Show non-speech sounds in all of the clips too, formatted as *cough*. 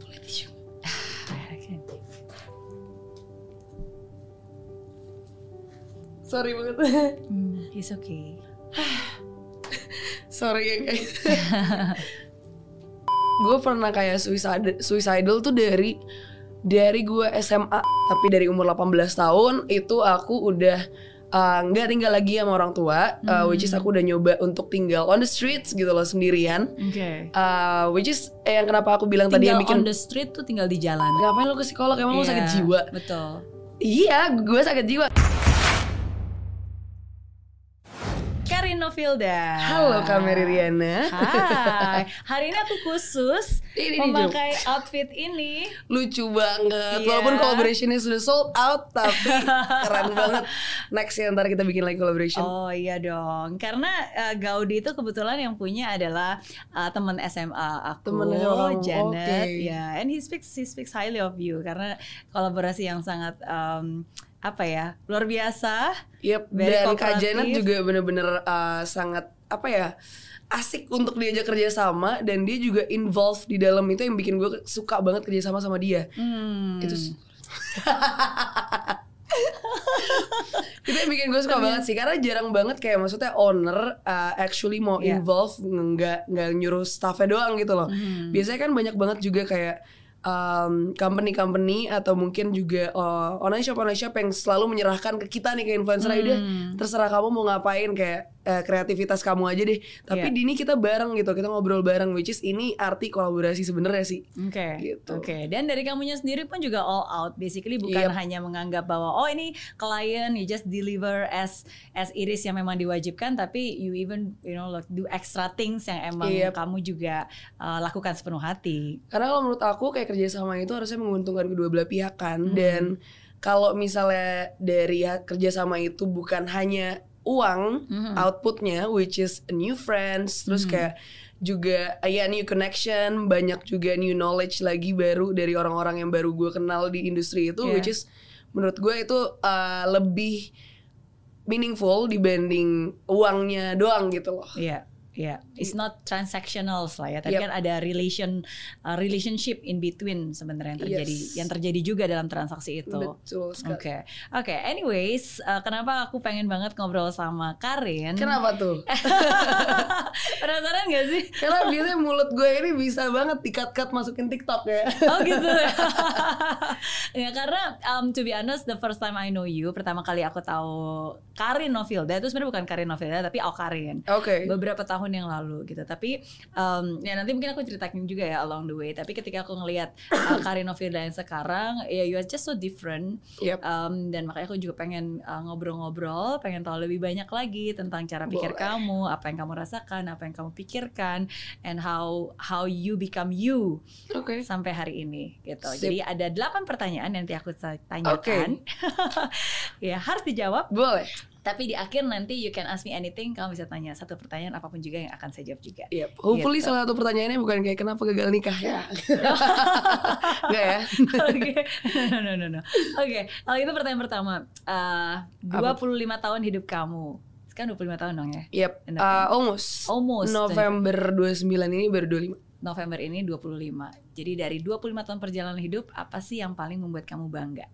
*laughs* Sorry banget. Hmm, it's okay. *sighs* Sorry ya guys. *laughs* gue pernah kayak suicide, suicidal tuh dari dari gue SMA tapi dari umur 18 tahun itu aku udah uh, nggak tinggal lagi sama orang tua uh, which is aku udah nyoba untuk tinggal on the streets gitu loh sendirian Oke. Uh, which is eh, yang kenapa aku bilang tadi Tinggal yang bikin on the street tuh tinggal di jalan. ngapain lu ke psikolog emang lu Iya, sakit jiwa Betul. iya gue sakit jiwa Novilda. halo Kak Mary Riana Hai. Hari ini aku khusus Ini memakai outfit ini. lucu banget Iya. walaupun collaborationnya sudah sold out tapi *laughs* keren banget next ya ntar kita bikin lagi collaboration Oh iya dong, karena uh, Gaudi itu kebetulan yang punya adalah uh, teman SMA aku, Temen kamu, Janet, oke. ya, and he speaks he speaks highly of you karena kolaborasi yang sangat um, apa ya luar biasa. Yep, dan Kak. Janet juga bener-bener uh, sangat apa ya asik untuk diajak kerja sama dan dia juga involved di dalam itu yang bikin gue suka banget kerja sama sama dia. Hmm. Itu *laughs* itu yang bikin gue suka banget sih karena jarang banget kayak maksudnya owner uh, actually mau Iya. involve nggak nggak nyuruh staffnya doang gitu loh. Hmm. Biasanya kan banyak banget juga kayak um, company-company atau mungkin juga uh, online shop online shop yang selalu menyerahkan ke kita nih ke influencer udah Hmm. terserah kamu mau ngapain kayak eh, kreativitas kamu aja deh. Tapi Iya. di ini kita bareng gitu, kita ngobrol bareng which is ini arti kolaborasi sebenarnya sih. Oke, Gitu. oke. Dan dari kamunya sendiri pun juga all out. Basically bukan Yep. hanya menganggap bahwa oh ini klien you just deliver as as it is yang memang diwajibkan, tapi you even you know like, do extra things yang emang Yep. kamu juga uh, lakukan sepenuh hati. Karena kalau menurut aku kayak kerjasama itu harusnya menguntungkan kedua belah pihak kan. Hmm. Dan kalau misalnya dari ha- kerjasama itu bukan hanya uang Mhm. outputnya, which is new friends, terus Mhm. kayak juga ya new connection, banyak juga new knowledge lagi baru dari orang-orang yang baru gue kenal di industri itu, Yeah. which is menurut gue itu uh, lebih meaningful dibanding uangnya doang gitu loh. Iya, iya. It's not transactional lah ya. Tapi Yep. kan ada relation uh, relationship in between sebenarnya yang terjadi Yes. yang terjadi juga dalam transaksi itu. Betul sekali. Oke, oke. Anyways, uh, kenapa aku pengen banget ngobrol sama Karin? Kenapa tuh? *laughs* Penasaran gak sih? Karena biasanya mulut gue ini bisa banget dikat-kat masukin TikTok ya. Oh gitu. *laughs* ya karena um, to be honest, the first time I know you, pertama kali aku tahu Karin Novilda itu sebenarnya bukan Karin Novilda tapi Aukarin. Oke. beberapa tahun yang lalu gitu. Tapi um, ya nanti mungkin aku ceritain juga ya along the way. Tapi ketika aku ngelihat *coughs* uh, Karin Novilda yang sekarang, ya you are just so different. Yep. Um, dan makanya aku juga pengen uh, ngobrol-ngobrol, pengen tahu lebih banyak lagi tentang cara pikir Boleh. kamu, apa yang kamu rasakan, apa yang kamu pikirkan, and how how you become you Oke. sampai hari ini gitu. Sip. Jadi ada delapan pertanyaan yang nanti aku tanyakan. *laughs* ya harus dijawab. Boleh. Tapi di akhir nanti you can ask me anything. Kamu bisa tanya satu pertanyaan apa pun juga yang akan saya jawab juga. Yep. Hopefully Gitu. salah satu pertanyaannya bukan kayak kenapa gagal nikah ya. *laughs* Enggak ya? Oke, no no no no. Oke, kalau itu pertanyaan pertama. Eh, Apa 25 tahun hidup kamu. Sekarang 25 tahun dong ya? Yep. Uh, almost. Almost. November 29 ini baru 25. November ini 25. Jadi dari 25 tahun perjalanan hidup, apa sih yang paling membuat kamu bangga?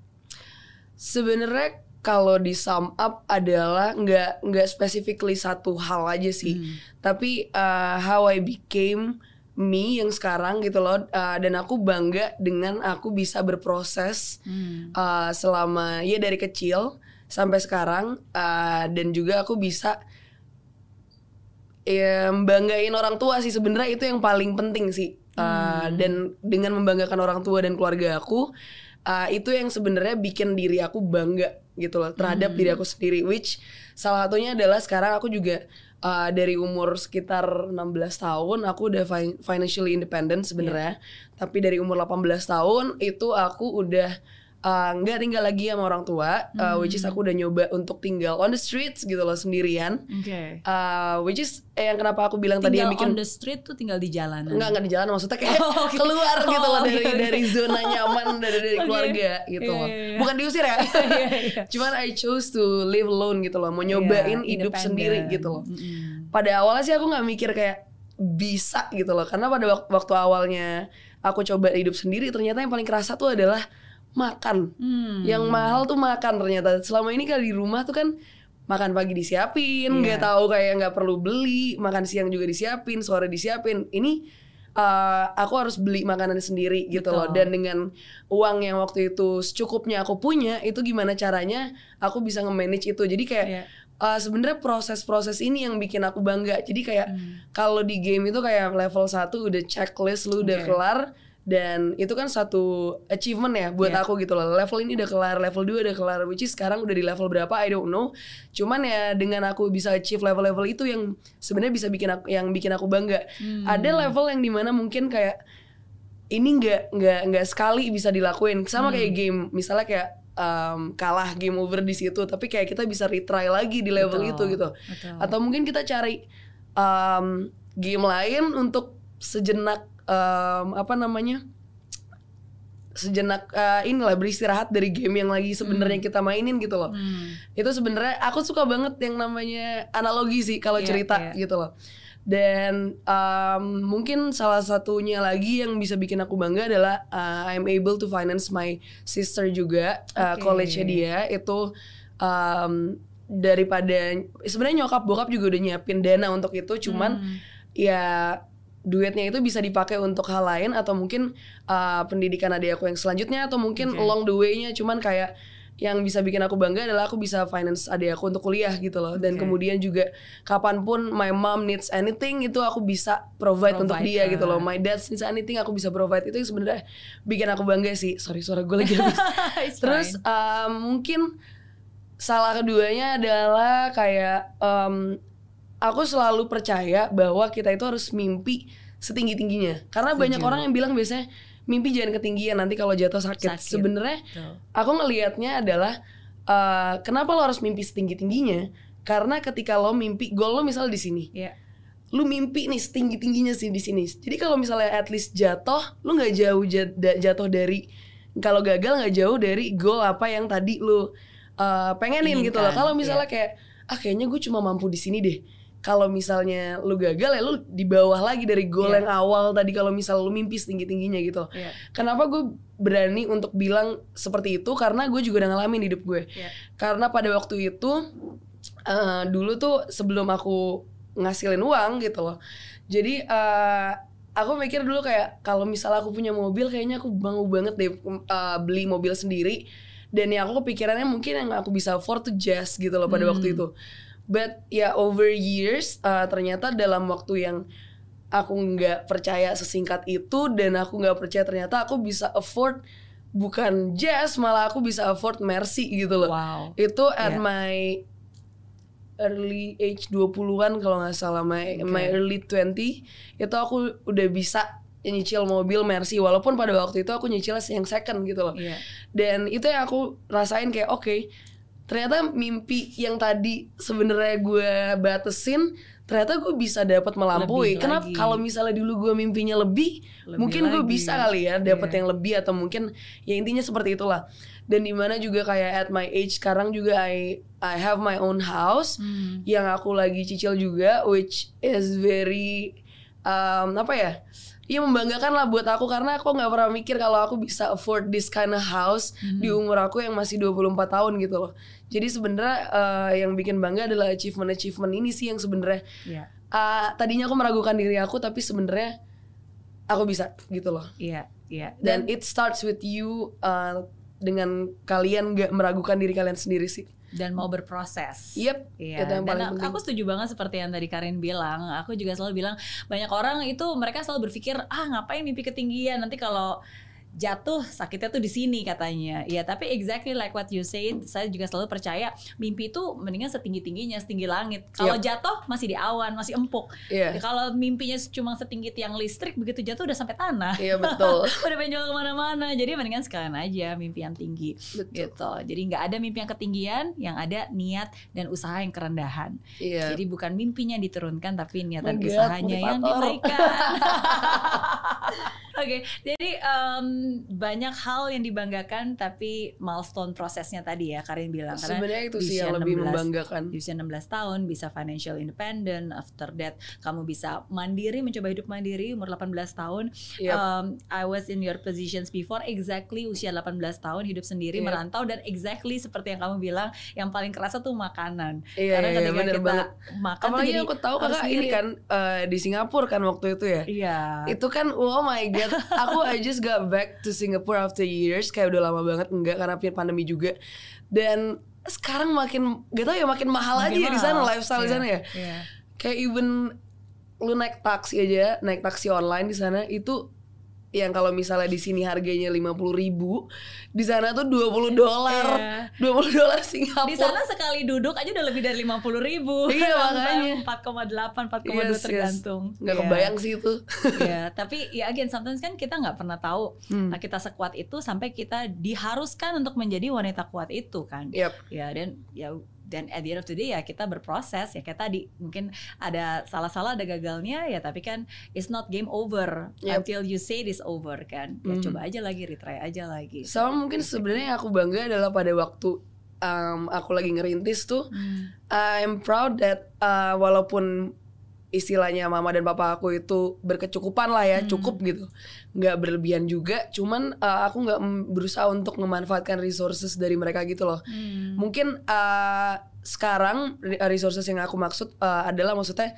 Sebenarnya kalau di sum up adalah nggak nggak specifically satu hal aja sih. Hmm. Tapi uh, how I became me yang sekarang gitu loh Uh, dan aku bangga dengan aku bisa berproses Hmm. uh, selama ya dari kecil sampai sekarang uh, dan juga aku bisa ya banggain orang tua sih sebenarnya itu yang paling penting sih Uh, dan dengan membanggakan orang tua dan keluarga aku uh, itu yang sebenarnya bikin diri aku bangga gitu loh terhadap diri aku sendiri which salah satunya adalah sekarang aku juga uh, dari umur sekitar 16 tahun aku udah fin- financially independent sebenarnya. Tapi dari umur 18 tahun itu aku udah uh, nggak tinggal lagi sama orang tua uh, which is aku udah nyoba untuk tinggal on the streets gitu loh sendirian Oke. Uh, which is eh, yang kenapa aku bilang tadi yang Tinggal bikin on the street tuh tinggal di jalanan. Enggak, enggak di jalan maksudnya kayak *laughs* Oh, oke. keluar gitu loh Oh, dari dari zona nyaman dari dari *laughs* Oke. keluarga gitu Iya, loh. iya, iya. Bukan diusir ya. *laughs* Iya, iya. Cuman I chose to live alone gitu loh, mau nyobain Iya, hidup sendiri gitu loh. Mm-mm. Pada awalnya sih aku nggak mikir kayak bisa gitu loh karena pada wak- waktu awalnya aku coba hidup sendiri ternyata yang paling kerasa tuh adalah makan Hmm. yang mahal tuh makan ternyata selama ini kalau di rumah tuh kan makan pagi disiapin nggak Iya. tahu kayak nggak perlu beli makan siang juga disiapin sore disiapin ini uh, aku harus beli makanan sendiri gitu loh Betul. dan dengan uang yang waktu itu secukupnya aku punya itu gimana caranya aku bisa nge-manage itu jadi kayak Iya. uh, sebenarnya proses-proses ini yang bikin aku bangga jadi kayak Hmm. kalau di game itu kayak level 1 udah checklist lu udah Oke. kelar dan itu kan satu achievement ya buat Yeah. aku gitu loh. Level ini udah kelar, level 2 udah kelar which is sekarang udah di level berapa I don't know. Cuman ya dengan aku bisa achieve level-level itu yang sebenarnya bisa bikin aku yang bikin aku bangga. Hmm. Ada level yang di mana mungkin kayak ini nggak nggak nggak sekali bisa dilakuin sama kayak Hmm. game misalnya kayak um, kalah game over di situ tapi kayak kita bisa retry lagi di level Betul. itu gitu Betul. atau mungkin kita cari um, game lain untuk sejenak um, apa namanya sejenak uh, inilah beristirahat dari game yang lagi sebenarnya kita mainin gitu loh Hmm. itu sebenarnya aku suka banget yang namanya analogi sih kalau Iya, cerita iya. gitu loh dan um, mungkin salah satunya lagi yang bisa bikin aku bangga adalah uh, I'm able to finance my sister juga uh, college-nya dia itu um, daripada sebenarnya nyokap bokap juga udah nyiapin dana untuk itu cuman Hmm. ya duitnya itu bisa dipakai untuk hal lain atau mungkin uh, pendidikan adik aku yang selanjutnya atau mungkin Oke. along the way-nya. Cuman kayak yang bisa bikin aku bangga adalah aku bisa finance adik aku untuk kuliah gitu loh. Dan kemudian juga kapan pun my mom needs anything itu aku bisa provide, untuk Provide dia her. gitu loh. My dad needs anything aku bisa provide. Itu yang sebenarnya bikin aku bangga sih. Sorry suara gue lagi habis. *laughs* Terus um, mungkin salah keduanya adalah kayak um, aku selalu percaya bahwa kita itu harus mimpi setinggi tingginya. Karena Setuju. banyak orang yang bilang biasanya mimpi jangan ketinggian nanti kalau jatuh sakit. Sakit. Sebenarnya aku ngelihatnya adalah uh, kenapa lo harus mimpi setinggi tingginya? Karena ketika lo mimpi, goal lo misal di sini, Iya. lu mimpi nih setinggi tingginya sih di sini. Jadi kalau misalnya at least jatuh, lu nggak jauh jatuh dari kalau gagal nggak jauh dari goal apa yang tadi lu uh, pengenin gitu loh. Inginkan, Kalau misalnya kayak ah kayaknya gue cuma mampu di sini deh. Kalau misalnya lu gagal ya lu di bawah lagi dari goal Iya. yang awal tadi kalau misal lu mimpi setinggi tingginya gitu. Iya. Kenapa gue berani untuk bilang seperti itu? Karena gue juga udah ngalamin hidup gue. Iya. Karena pada waktu itu eh, dulu tuh sebelum aku ngasilin uang gitu loh. Jadi eh, aku mikir dulu kayak kalau misalnya aku punya mobil kayaknya aku mau banget deh eh, beli mobil sendiri. Dan yang aku kepikirannya mungkin yang aku bisa afford tuh jazz gitu loh pada Hmm. waktu itu. But ya over years eh, ternyata dalam waktu yang aku nggak percaya sesingkat itu dan aku nggak percaya ternyata aku bisa afford bukan jazz malah aku bisa afford Mercy gitu loh. Wow. Itu at Iya. my early age 20-an kalau nggak salah my, Oke. my early 20 itu aku udah bisa nyicil mobil Mercy walaupun pada waktu itu aku nyicil yang second gitu loh. Iya. Dan itu yang aku rasain kayak oke, ternyata mimpi yang tadi sebenarnya gue batesin, ternyata gue bisa dapat melampaui. Lebih Kenapa kalau misalnya dulu gue mimpinya lebih, Lebih mungkin gue bisa kali ya dapat Iya. yang lebih atau mungkin ya intinya seperti itulah. Dan di mana juga kayak at my age sekarang juga I I have my own house Hmm. yang aku lagi cicil juga, which is very um, apa ya? Iya membanggakan lah buat aku karena aku nggak pernah mikir kalau aku bisa afford this kind of house Hmm. di umur aku yang masih 24 tahun gitu loh. Jadi sebenarnya eh, yang bikin bangga adalah achievement-achievement ini sih yang sebenarnya Iya. eh, tadinya aku meragukan diri aku tapi sebenarnya aku bisa gitu loh. Iya. Iya. Dan it starts with you eh, dengan kalian nggak meragukan diri kalian sendiri sih. Dan mau berproses. Yep, Iya, dan aku, penting. aku setuju banget seperti yang tadi Karin bilang. Aku juga selalu bilang banyak orang itu mereka selalu berpikir ah ngapain mimpi ketinggian nanti kalau jatuh sakitnya tuh di sini katanya. Ya tapi exactly like what you said, saya juga selalu percaya mimpi itu mendingan setinggi tingginya, setinggi langit. Kalau jatuh masih di awan, masih empuk. Iya. Kalau mimpinya cuma setinggi tiang listrik, begitu jatuh udah sampai tanah. Iya betul. *laughs* udah pengen ke mana-mana. Jadi mendingan sekalian aja mimpi yang tinggi Betul. gitu. Jadi nggak ada mimpi yang ketinggian, yang ada niat dan usaha yang kerendahan. Iya. Jadi bukan mimpinya diturunkan tapi niat dan usahanya yang dinaikkan. *laughs* Oke, jadi em, banyak hal yang dibanggakan tapi milestone prosesnya tadi ya Karin bilang karena Sebenarnya itu sih yang lebih 16 membanggakan. di usia 16 tahun bisa financial independent after that kamu bisa mandiri mencoba hidup mandiri umur 18 tahun Yep. um, I was in your positions before exactly usia 18 tahun hidup sendiri Yep. merantau dan exactly seperti yang kamu bilang yang paling kerasa tuh makanan Iya, karena iya, ketika bener kita banget. makan tuh Apalagi jadi aku tahu kakak ini ngirit. kan eh, di Singapura kan waktu itu ya. iya Itu kan oh my god, *laughs* aku I just got back to Singapore after years kayak udah lama banget enggak karena pandemi juga. Dan sekarang makin gak tau ya makin mahal Makin aja ya di sana mahal. lifestyle di Iya, sana ya. iya. Kayak even lu naik taksi aja, naik taksi online di sana itu yang kalau misalnya di sini harganya 50.000 ribu di sana tuh 20 dolar Iya. 20 dolar Singapura Di sana sekali duduk aja udah lebih dari 50 ribu Iya, *laughs* makanya. 4,8, 4,2 Yes, yes. tergantung nggak Iya. kebayang sih itu Iya, *laughs* tapi ya again sometimes kan kita nggak pernah tahu Hmm. nah, kita sekuat itu sampai kita diharuskan untuk menjadi wanita kuat itu kan. Yap. Ya dan ya dan at the end of the day ya kita berproses ya kayak tadi mungkin ada salah-salah ada gagalnya ya tapi kan it's not game over Yep. until you say it's over kan. Ya Hmm. coba aja lagi retry aja lagi. sama mungkin sebenarnya yang aku bangga adalah pada waktu um, aku lagi ngerintis tuh Hmm. I'm proud that uh, walaupun istilahnya mama dan papa aku itu berkecukupan lah ya Hmm. cukup gitu nggak berlebihan juga cuman uh, aku nggak berusaha untuk memanfaatkan resources dari mereka gitu loh Hmm. mungkin uh, sekarang re- resources yang aku maksud uh, adalah maksudnya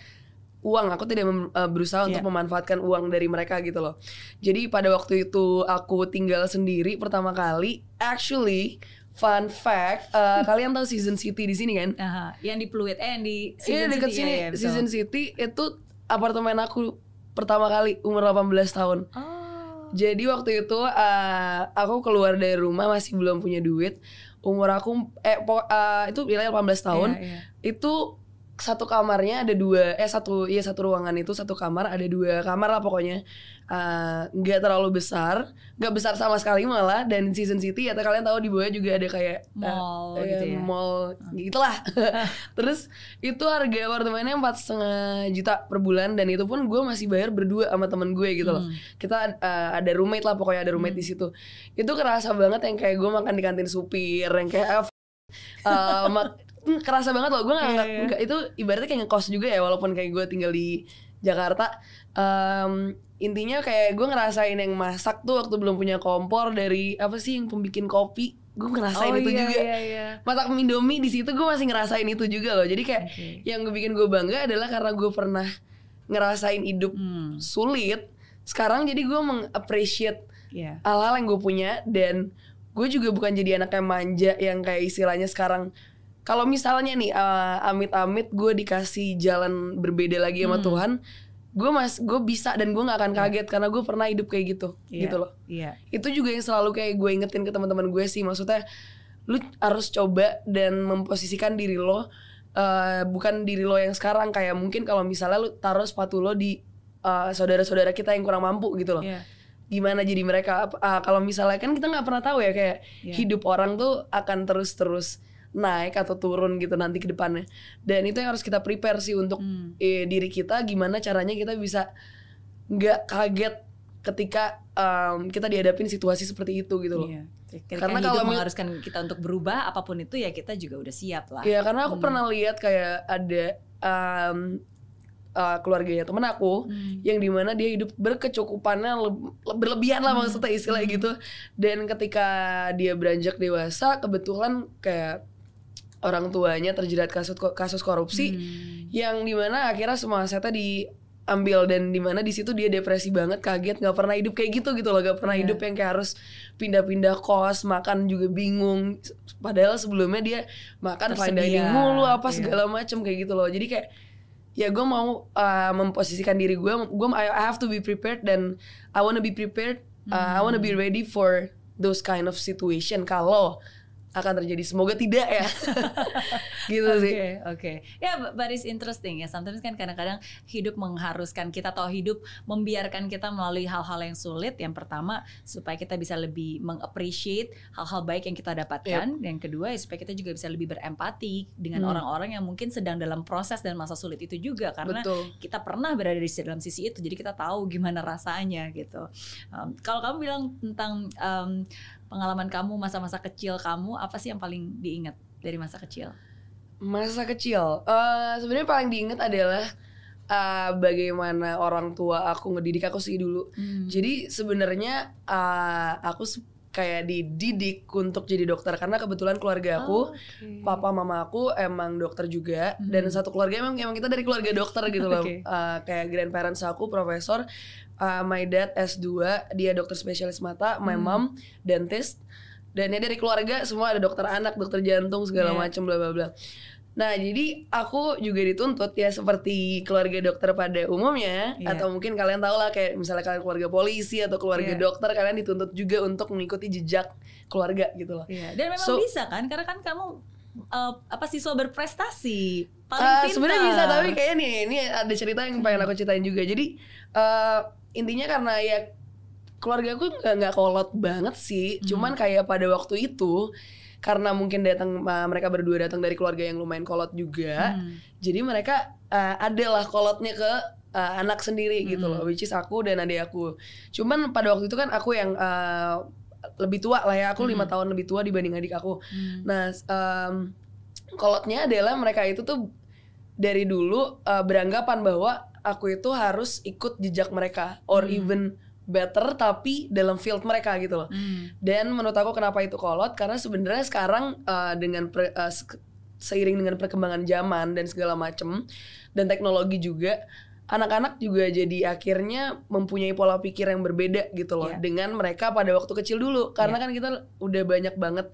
uang aku tidak mem- uh, berusaha untuk Iya. memanfaatkan uang dari mereka gitu loh jadi pada waktu itu aku tinggal sendiri pertama kali actually fun fact uh, *laughs* kalian tahu season city di sini kan Aha, yang di Pluit eh yang di Iya Season dekat City, sini ya, ya, betul. season city itu apartemen aku pertama kali umur 18 tahun Oh. jadi waktu itu uh, aku keluar dari rumah masih belum punya duit. Umur aku eh po- uh, itu wilayah 18 tahun. Iya, iya. Itu satu kamarnya ada dua eh satu iya satu ruangan itu satu kamar ada dua kamar lah pokoknya. Uh, nggak terlalu besar, nggak besar sama sekali malah dan season city ya kalian tahu di bawah juga ada kayak uh, Mall eh, gitu ya. mall gitulah. *laughs* *laughs* Terus itu harga apartemennya empat setengah juta per bulan dan itu pun gue masih bayar berdua sama temen gue gitu loh Hmm. kita uh, ada roommate lah pokoknya ada roommate di situ itu kerasa banget yang kayak gue makan di kantin supir yang kayak ah, uh, hmm, kerasa banget loh gue nggak iya. nggak- itu ibaratnya kayak ngekos juga ya walaupun kayak gue tinggal di Jakarta Em, intinya kayak gue ngerasain yang masak tuh waktu belum punya kompor dari apa sih yang pembikin kopi gue ngerasain oh, itu iya, juga Iya, iya. masak Indomie di situ gue masih ngerasain itu juga loh jadi kayak Oke. yang gue bikin gue bangga adalah karena gue pernah ngerasain hidup Hmm, sulit sekarang jadi gue meng-appreciate iya. hal-hal yang gue punya dan gue juga bukan jadi anak yang manja yang kayak istilahnya sekarang kalau misalnya nih eh, amit-amit gue dikasih jalan berbeda lagi sama Hmm. Tuhan gue mas gue bisa dan gue nggak akan kaget karena gue pernah hidup kayak gitu Iya, gitu loh Iya. itu juga yang selalu kayak gue ingetin ke teman-teman gue sih maksudnya lu harus coba dan memposisikan diri lo eh, bukan diri lo yang sekarang kayak mungkin kalau misalnya lu taruh sepatu lo di eh, saudara-saudara kita yang kurang mampu gitu loh Iya. gimana jadi mereka ah, kalau misalnya kan kita nggak pernah tahu ya kayak Iya. hidup orang tuh akan terus-terus naik atau turun gitu nanti ke depannya dan itu yang harus kita prepare sih untuk Hmm. eh, diri kita gimana caranya kita bisa nggak kaget ketika em, kita dihadapin situasi seperti itu gitu loh Iya. Ketika Karena kalau mengharuskan kita untuk berubah apa pun itu ya kita juga udah siap lah. Iya karena aku Hmm. pernah lihat kayak ada em, eh, keluarganya temen aku Hmm. yang di mana dia hidup berkecukupannya le- berlebihan lah Hmm. maksudnya istilah Hmm. gitu dan ketika dia beranjak dewasa kebetulan kayak orang tuanya terjerat kasus kasus korupsi Hmm. yang di mana akhirnya semua asetnya diambil dan di mana di situ dia depresi banget kaget nggak pernah hidup kayak gitu gitu loh nggak pernah Iya. hidup yang kayak harus pindah-pindah kos makan juga bingung padahal sebelumnya dia makan fine dining mulu apa iya. segala macem kayak gitu loh jadi kayak ya gue mau uh, memposisikan diri gue gue I I have to be prepared dan I wanna be prepared uh, I wanna be Hmm. ready for those kind of situation kalau akan terjadi. Semoga tidak ya. *laughs* gitu Oke, sih. oke. Ya, but- but it's interesting ya. Sometimes kan kadang-kadang hidup mengharuskan kita atau hidup membiarkan kita melalui hal-hal yang sulit. Yang pertama supaya kita bisa lebih mengappreciate hal-hal baik yang kita dapatkan. Yang kedua ya supaya kita juga bisa lebih berempati dengan Hmm. orang-orang yang mungkin sedang dalam proses dan masa sulit itu juga karena Betul. kita pernah berada di dalam sisi itu jadi kita tahu gimana rasanya gitu. Um, kalau kamu bilang tentang um, pengalaman kamu masa-masa kecil kamu apa sih yang paling diingat dari masa kecil? Masa kecil, eh sebenarnya paling diingat adalah eh, bagaimana orang tua aku ngedidik aku sih dulu. Hmm. Jadi sebenarnya eh, aku kayak dididik untuk jadi dokter karena kebetulan keluarga aku, Oh, oke. papa mama aku emang dokter juga Hmm. dan satu keluarga emang emang kita dari keluarga dokter gitu loh. *laughs* Oke. Eh, kayak grandparents aku profesor, eh, my dad S2, dia dokter spesialis mata, my Hmm. mom dentist. Dan ya dari keluarga semua ada dokter anak, dokter jantung segala Yeah. macam bla bla bla. Nah, jadi aku juga dituntut ya seperti keluarga dokter pada umumnya Iya. atau mungkin kalian tahu lah kayak misalnya kalian keluarga polisi atau keluarga Iya. dokter kalian dituntut juga untuk mengikuti jejak keluarga gitu loh. Iya, dan memang So- bisa kan karena kan kamu uh, apa siswa berprestasi paling pintar. sebenarnya bisa tapi kayak nih ini ada cerita yang pengen aku ceritain juga jadi eh, intinya karena ya keluarga aku nggak nggak kolot banget sih Hmm. cuman kayak pada waktu itu karena mungkin datang eh, mereka berdua datang dari keluarga yang lumayan kolot juga Hmm. jadi mereka eh, adalah kolotnya ke eh, anak sendiri gitu Hmm. loh which is aku dan adik aku cuman pada waktu itu kan aku yang eh, lebih tua lah ya aku lima Hmm. tahun lebih tua dibanding adik aku Hmm. Nah, em, kolotnya adalah mereka itu tuh dari dulu eh, beranggapan bahwa aku itu harus ikut jejak mereka or Hmm. even better tapi dalam field mereka gitu loh. Hmm. Dan menurut aku kenapa itu kolot karena sebenarnya sekarang eh, dengan per- eh, se- seiring dengan perkembangan zaman dan segala macem dan teknologi juga anak-anak juga jadi akhirnya mempunyai pola pikir yang berbeda gitu loh Iya. dengan mereka pada waktu kecil dulu karena kan kita udah banyak banget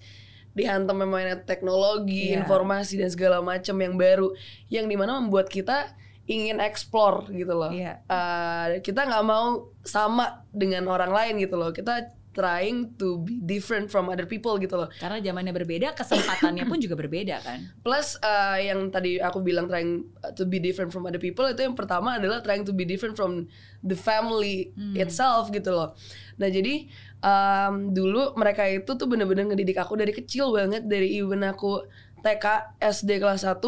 dihantam memangnya teknologi, Iya. informasi dan segala macam yang baru yang di mana membuat kita ingin explore gitu loh. Iya. Eh, kita nggak mau sama dengan orang lain gitu loh. Kita trying to be different from other people gitu loh. Karena zamannya berbeda, kesempatannya pun juga berbeda kan. *laughs* Plus eh, yang tadi aku bilang trying to be different from other people itu yang pertama adalah trying to be different from the family Hmm. itself gitu loh. Nah jadi em, dulu mereka itu tuh bener-bener ngedidik aku dari kecil banget dari even aku TK SD kelas 1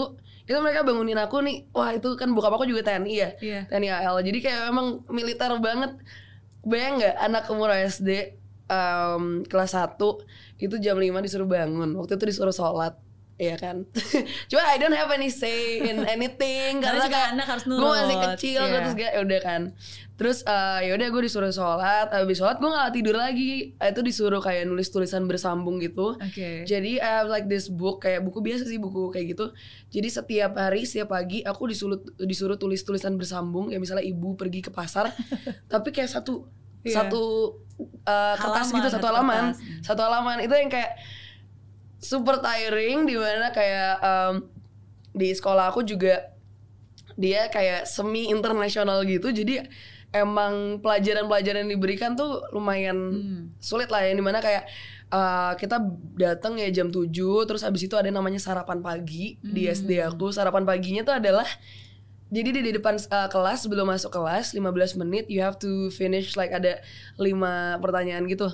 itu mereka bangunin aku nih wah itu kan bokap aku juga TNI ya Iya. TNI AL jadi kayak emang militer banget bayang nggak anak umur SD em, kelas 1 itu jam 5 disuruh bangun waktu itu disuruh sholat Iya kan *laughs* Cuma I don't have any say in anything Karena juga kayak anak harus Gue masih nurut, kecil iya. Terus kayak udah kan Terus eh, ya udah gue disuruh sholat Habis sholat gue gak tidur lagi Itu disuruh kayak nulis tulisan bersambung gitu Oke. jadi I have like this book kayak buku biasa sih buku kayak gitu. Jadi setiap hari setiap pagi aku disuruh disuruh tulis tulisan bersambung ya misalnya ibu pergi ke pasar *laughs* tapi kayak satu Iya. satu uh, kertas Halaman, gitu satu halaman kertas. Satu halaman itu yang kayak super tiring di mana kayak um, di sekolah aku juga dia kayak semi internasional gitu jadi emang pelajaran-pelajaran yang diberikan tuh lumayan Hmm. sulit lah ya di mana kayak uh, kita datang ya jam 7 terus habis itu ada namanya sarapan pagi di Hmm. SD aku sarapan paginya tuh adalah jadi di, depan uh, kelas sebelum masuk kelas 15 menit you have to finish like ada lima pertanyaan gitu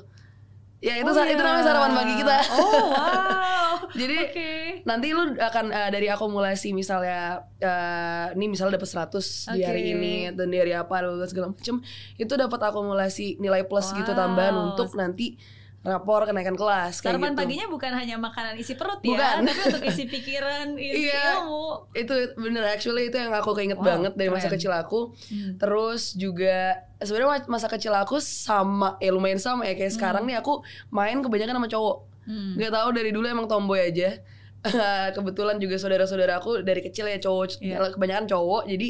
ya itu Oh, sa- itu iya. namanya sarapan pagi kita Oh wow. *laughs* jadi Oke. nanti lu akan uh, dari akumulasi misalnya uh, ini misalnya dapat 100 di hari ini dan di hari apa dan segala macem itu dapat akumulasi nilai plus gitu Wow. tambahan untuk nanti rapor kenaikan kelas kayak Sarapan gitu. paginya bukan hanya makanan isi perut Bukan. ya, tapi untuk *laughs* isi pikiran, isi Iya. ilmu. itu bener actually itu yang aku keinget Wow, banget dari masa keren. kecil aku Hmm. terus juga sebenarnya masa kecil aku sama ya lumayan sama ya kayak sekarang nih aku main kebanyakan sama cowok Hmm. nggak tahu dari dulu emang tomboy aja *laughs* kebetulan juga saudara-saudara aku dari kecil ya cowok Iya. kebanyakan cowok jadi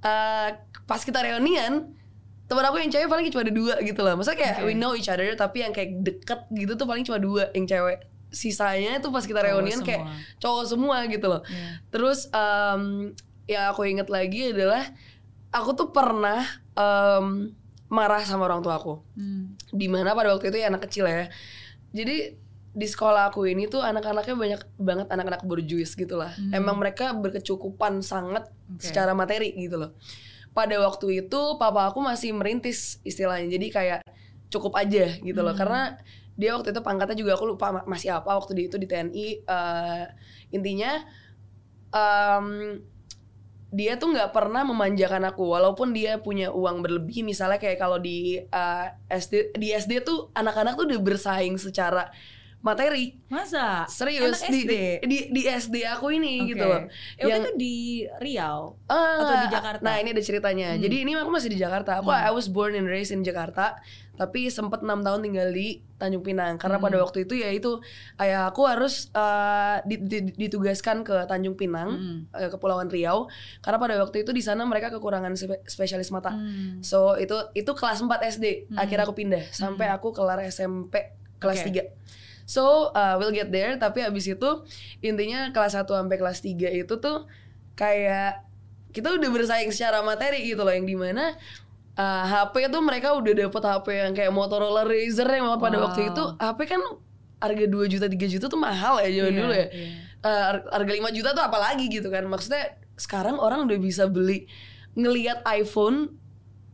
eh, pas kita reunian teman aku yang cewek paling cuma ada dua gitu lah masa kayak Oke. we know each other tapi yang kayak deket gitu tuh paling cuma dua yang cewek sisanya itu pas kita Cowok reunian kayak cowok semua gitu loh Iya. terus em, yang aku inget lagi adalah aku tuh pernah em, marah sama orang tua aku Hmm. di mana pada waktu itu ya anak kecil ya jadi di sekolah aku ini tuh anak-anaknya banyak banget anak-anak borjuis gitu lah. Hmm. Emang mereka berkecukupan sangat Oke. secara materi gitu loh. Pada waktu itu papa aku masih merintis istilahnya. Jadi kayak cukup aja gitu loh. Hmm. Karena dia waktu itu pangkatnya juga aku lupa ma- masih apa waktu di itu di TNI. Eh, intinya em, dia tuh nggak pernah memanjakan aku walaupun dia punya uang berlebih misalnya kayak kalau di eh, SD di SD tuh anak-anak tuh udah bersaing secara materi Masa? serius Anak di, SD? di di di SD aku ini Oke. gitu loh Eh, Yang- itu di Riau. Ah, Atau di. Jakarta? Nah ini ada ceritanya. Hmm. Jadi ini aku masih di Jakarta. Aku Hmm. I was born and raised in Jakarta, tapi sempat enam tahun tinggal di Tanjung Pinang. Karena Hmm. pada waktu itu ya itu ayah aku harus di- di- ditugaskan ke Tanjung Pinang, Hmm. eh, Kepulauan Riau. Karena pada waktu itu di sana mereka kekurangan spe- spesialis mata. Hmm. So itu itu kelas 4 SD. Hmm. Akhirnya aku pindah sampai Hmm. aku kelar SMP kelas Oke. 3. So uh, we'll get there. Tapi abis itu intinya kelas 1 sampai kelas 3 itu tuh kayak kita udah bersaing secara materi gitu loh. Yang di mana uh, HP tuh mereka udah dapet HP yang kayak Motorola Razr yang pada Wow. waktu itu HP kan harga 2 juta 3 juta tuh mahal ya zaman Iya, dulu ya. Eh, har- harga 5 juta tuh apalagi gitu kan. Maksudnya sekarang orang udah bisa beli ngelihat iPhone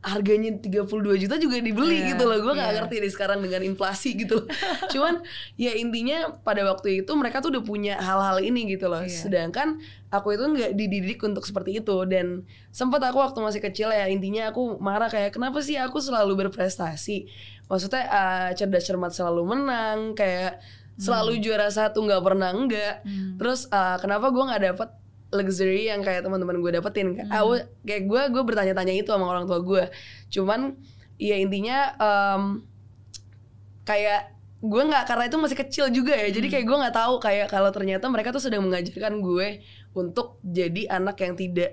harganya 32 juta juga dibeli Iya, gitu loh. Gue nggak iya. ngerti deh sekarang dengan inflasi gitu *laughs* cuman ya intinya pada waktu itu mereka tuh udah punya hal-hal ini gitu loh. Iya. sedangkan aku itu nggak dididik untuk seperti itu. Dan sempat aku waktu masih kecil ya intinya aku marah kayak kenapa sih aku selalu berprestasi? Maksudnya eh, cerdas cermat selalu menang kayak selalu juara satu nggak pernah enggak. Hmm. terus eh, kenapa gue nggak dapet luxury yang kayak teman-teman gue dapetin Hmm. Aku, kayak gue gue bertanya-tanya itu sama orang tua gue cuman ya intinya em, kayak gue nggak karena itu masih kecil juga ya jadi Hmm. kayak gue nggak tahu kayak kalau ternyata mereka tuh sedang mengajarkan gue untuk jadi anak yang tidak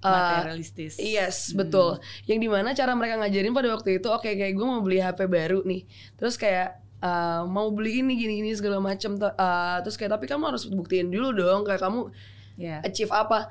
eh, Materialistis. Yes, Hmm. betul. Yang di mana cara mereka ngajarin pada waktu itu, oke kayak gue mau beli HP baru nih, terus kayak uh, mau beli ini gini gini segala macam. Uh, terus kayak tapi kamu harus buktiin dulu dong, kayak kamu Iya. achieve apa?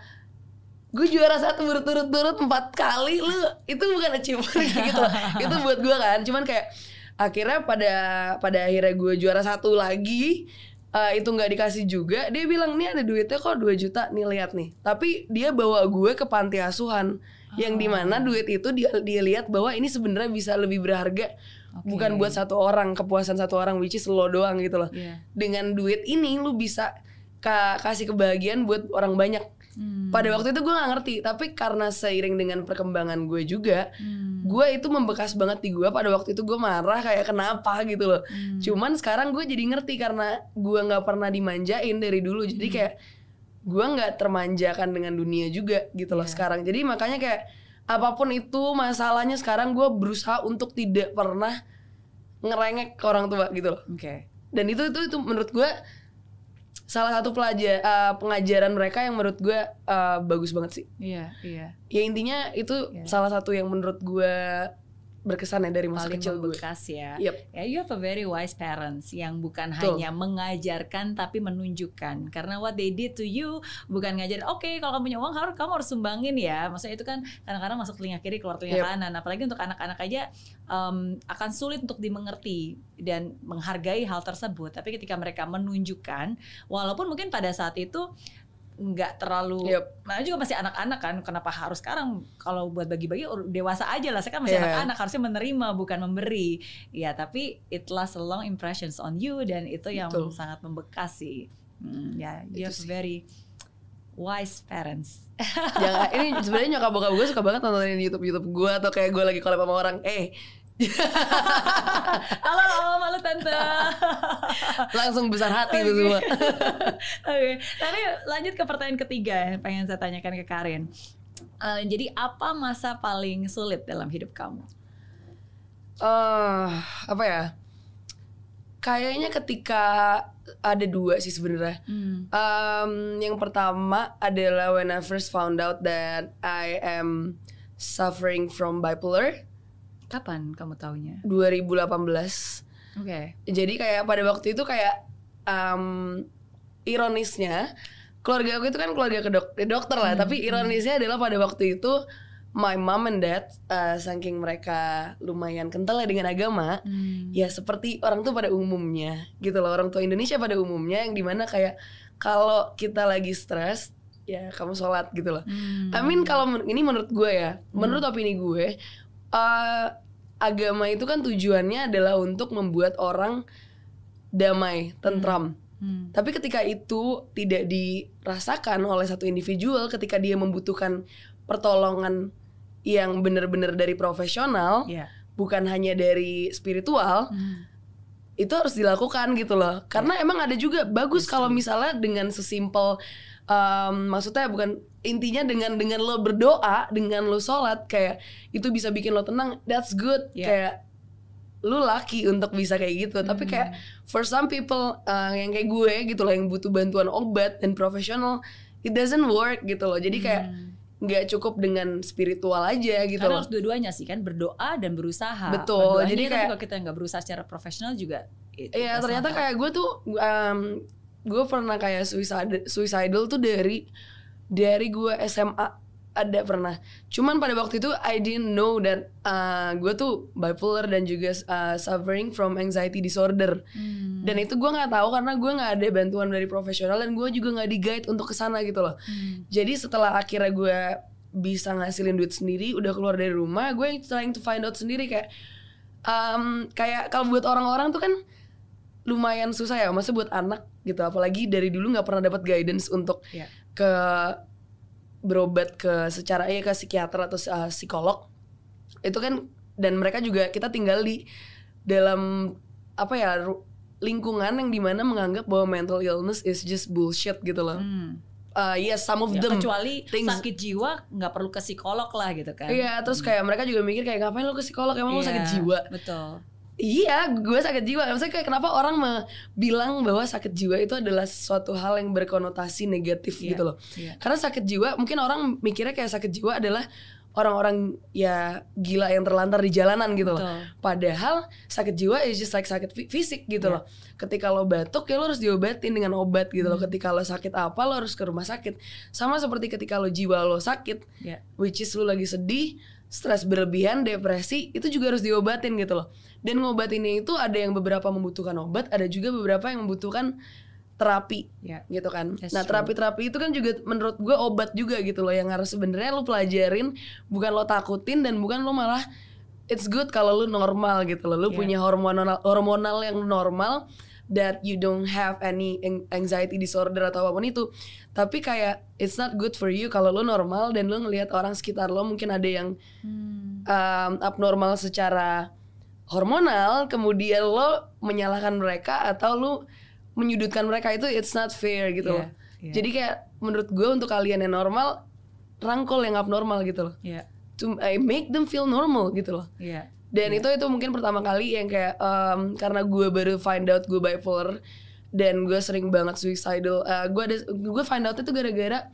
Gue juara satu berturut-turut empat kali, lu itu bukan achievement *laughs* gitu, itu buat gue kan. Cuman kayak akhirnya pada pada akhirnya gue juara satu lagi. uh, itu nggak dikasih juga dia bilang nih ada duitnya kok 2 juta nih lihat nih tapi dia bawa gue ke panti asuhan yang di mana duit itu dia dia lihat bahwa ini sebenarnya bisa lebih berharga Oke. bukan buat satu orang kepuasan satu orang which is lo doang gitu loh Iya. dengan duit ini lu bisa ka- kasih kebahagiaan buat orang banyak Hmm. pada waktu itu gue nggak ngerti tapi karena seiring dengan perkembangan gue juga Hmm. gue itu membekas banget di gue pada waktu itu gue marah kayak kenapa gitu loh Hmm. cuman sekarang gue jadi ngerti karena gue nggak pernah dimanjain dari dulu jadi Hmm. kayak gue nggak termanjakan dengan dunia juga gitu loh Iya. sekarang jadi makanya kayak apa pun itu masalahnya sekarang gue berusaha untuk tidak pernah ngerengek ke orang tua gitu loh Oke. dan itu itu itu menurut gue salah satu pelajar eh, pengajaran mereka yang menurut gue eh, bagus banget sih Iya, iya. ya intinya itu Iya. salah satu yang menurut gue berkesan ya dari masa Paling kecil gue membekas ya. Yep. Ya, you have a very wise parents yang bukan Betul. hanya mengajarkan tapi menunjukkan. Karena what they did to you bukan ngajarin, oke kalau kamu punya uang harus kamu harus sumbangin ya. Maksudnya itu kan kadang-kadang masuk telinga kiri keluar telinga Yep. kanan. Apalagi untuk anak-anak aja em, akan sulit untuk dimengerti dan menghargai hal tersebut. Tapi ketika mereka menunjukkan, walaupun mungkin pada saat itu nggak terlalu Yep. Nah juga masih anak-anak kan, kenapa harus sekarang kalau buat bagi-bagi dewasa aja lah. Saya kan masih Iya. anak-anak, harusnya menerima bukan memberi. Ya tapi it lasts a long impressions on you dan itu yang Betul. sangat membekas sih. Hmm, ya, you Itu have sih. very wise parents. Jangan, ini sebenarnya nyokap bokap gue suka banget nontonin YouTube YouTube gue atau kayak gue lagi collab sama orang. Eh, *laughs* Halo, halo, malu tante. *laughs* langsung besar hati tuh semua. *laughs* Oke, tapi lanjut ke pertanyaan ketiga yang pengen saya tanyakan ke Karin. Eh, jadi apa masa paling sulit dalam hidup kamu? eh apa ya? Kayaknya ketika ada dua sih sebenarnya. Hmm. Um, yang pertama adalah when I first found out that I am suffering from bipolar Kapan kamu taunya? 2018. Oke. Jadi kayak pada waktu itu kayak um, ironisnya keluarga aku itu kan keluarga ke dok- ke dokter lah, Hmm, tapi ironisnya adalah pada waktu itu my mom and dad uh, saking mereka lumayan kental ya dengan agama Hmm. ya seperti orang tuh pada umumnya gitu loh orang tua Indonesia pada umumnya yang di mana kayak kalau kita lagi stres ya kamu sholat gitu loh Hmm. I mean kalau ini menurut gue ya menurut opini gue uh, agama itu kan tujuannya adalah untuk membuat orang damai tentram Hmm. tapi ketika itu tidak dirasakan oleh satu individual ketika dia membutuhkan pertolongan yang benar-benar dari profesional Iya. bukan hanya dari spiritual Hmm. itu harus dilakukan gitu loh karena emang ada juga bagus Yes, kalau misalnya dengan sesimpel um, maksudnya bukan intinya dengan dengan lo berdoa dengan lo sholat kayak itu bisa bikin lo tenang that's good Yeah. kayak lu lucky untuk bisa kayak gitu tapi Hmm. kayak for some people uh, yang kayak gue gitu loh yang butuh bantuan obat dan profesional it doesn't work gitu loh jadi kayak Hmm. nggak cukup dengan spiritual aja gitu Karena loh harus dua-duanya sih kan berdoa dan berusaha. Betul, jadi kayak- kalau kita nggak berusaha secara profesional juga. Iya ternyata kayak gue tuh um, gue pernah kayak suicide suicidal tuh dari dari gue SMA ada pernah. Cuman pada waktu itu I didn't know that uh, gue tuh bipolar dan juga uh, suffering from anxiety disorder. Hmm. Dan itu gue nggak tahu karena gue nggak ada bantuan dari profesional dan gue juga nggak di guide untuk ke sana gitu loh. Hmm. Jadi setelah akhirnya gue bisa ngasilin duit sendiri, udah keluar dari rumah, gue trying to find out sendiri kayak um, kayak kalau buat orang-orang tuh kan lumayan susah ya, maksudnya buat anak gitu, apalagi dari dulu nggak pernah dapat guidance untuk Iya. ke berobat ke secara ya ke psikiater atau uh, psikolog itu kan dan mereka juga kita tinggal di dalam apa ya lingkungan yang di mana menganggap bahwa mental illness is just bullshit gitu loh. Hmm. Uh, yes, some of Ya, them. kecuali things- sakit jiwa nggak perlu ke psikolog lah gitu kan. Iya, terus kayak mereka juga mikir kayak ngapain lu ke psikolog emang lu Iya, sakit jiwa. Betul. Iya, gue sakit jiwa. Maksudnya kayak kenapa orang bilang bahwa sakit jiwa itu adalah suatu hal yang berkonotasi negatif Iya, gitu loh. iya. Karena sakit jiwa mungkin orang mikirnya kayak sakit jiwa adalah orang-orang ya gila yang terlantar di jalanan gitu loh. Betul. Padahal sakit jiwa is just like sakit fi- fisik gitu Iya. loh. Ketika lo batuk ya lo harus diobatin dengan obat gitu Hmm. loh. Ketika lo sakit apa lo harus ke rumah sakit. Sama seperti ketika lo jiwa lo sakit, Iya. which is lo lagi sedih, stres berlebihan, depresi, itu juga harus diobatin gitu loh. Dan ngobatinnya itu ada yang beberapa membutuhkan obat, ada juga beberapa yang membutuhkan terapi Iya. gitu kan. That's nah terapi-terapi itu kan juga menurut gue obat juga gitu loh yang harus sebenarnya lo pelajarin, bukan lo takutin dan bukan lo malah it's good kalau lo normal gitu loh. Lo Yeah. punya hormonal hormonal yang normal that you don't have any anxiety disorder atau apa pun itu. Tapi kayak it's not good for you kalau lo normal dan lo ngelihat orang sekitar lo mungkin ada yang Hmm. um, abnormal secara hormonal, kemudian lo menyalahkan mereka atau lo menyudutkan mereka itu it's not fair gitu Iya, loh. iya. Jadi kayak menurut gue untuk kalian yang normal rangkul yang abnormal gitu loh. Iya. To I make them feel normal gitu loh. Iya. Dan itu itu mungkin pertama kali yang kayak um, karena gue baru find out gue bipolar dan gue sering banget suicidal. Uh, gue ada gue find out itu gara-gara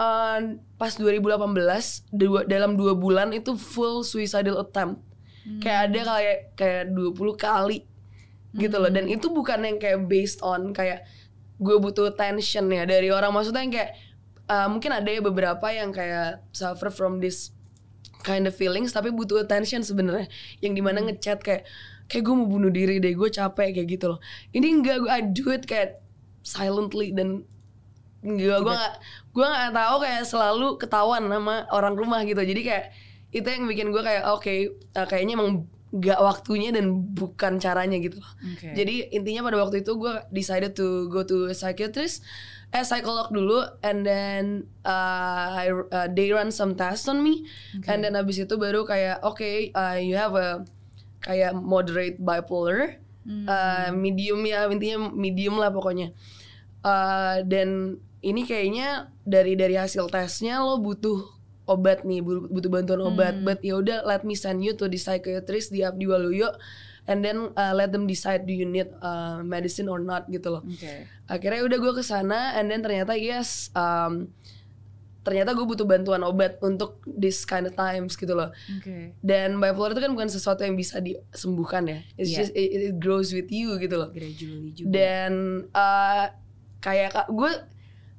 uh, pas 2018 dua, dalam dua bulan itu full suicidal attempt. Kayak ada kayak kayak 20 kali gitu loh dan itu bukan yang kayak based on kayak gue butuh attention ya dari orang maksudnya yang kayak uh, mungkin ada ya beberapa yang kayak suffer from this kind of feelings tapi butuh attention sebenarnya. Yang di mana ngechat kayak kayak gue mau bunuh diri deh gue capek kayak gitu loh. Ini enggak gue I do it kayak silently dan enggak gue nggak gue nggak tahu kayak selalu ketahuan sama orang rumah gitu. Jadi kayak itu yang bikin gue kayak oke uh, kayaknya emang gak waktunya dan bukan caranya gitu loh. Oke. jadi intinya pada waktu itu gue decided to go to a psychiatrist, eh psikolog dulu, and then uh, I, uh, they run some tests on me, and then abis itu baru kayak oke uh, you have a kayak moderate bipolar, uh, medium ya intinya medium lah pokoknya. Uh, dan ini kayaknya dari dari hasil tesnya lo butuh obat nih bu- butuh bantuan obat. But ya udah let me send you to the psychiatrist di Abdi Waluyo and then uh, let them decide do you need uh, medicine or not gitu loh Oke. akhirnya udah gue ke sana and then ternyata yes um, ternyata gue butuh bantuan obat untuk this kind of times gitu loh Oke. dan bipolar itu kan bukan sesuatu yang bisa disembuhkan ya it's Iya. just it, it grows with you gitu loh Gradually juga. dan uh, kayak gue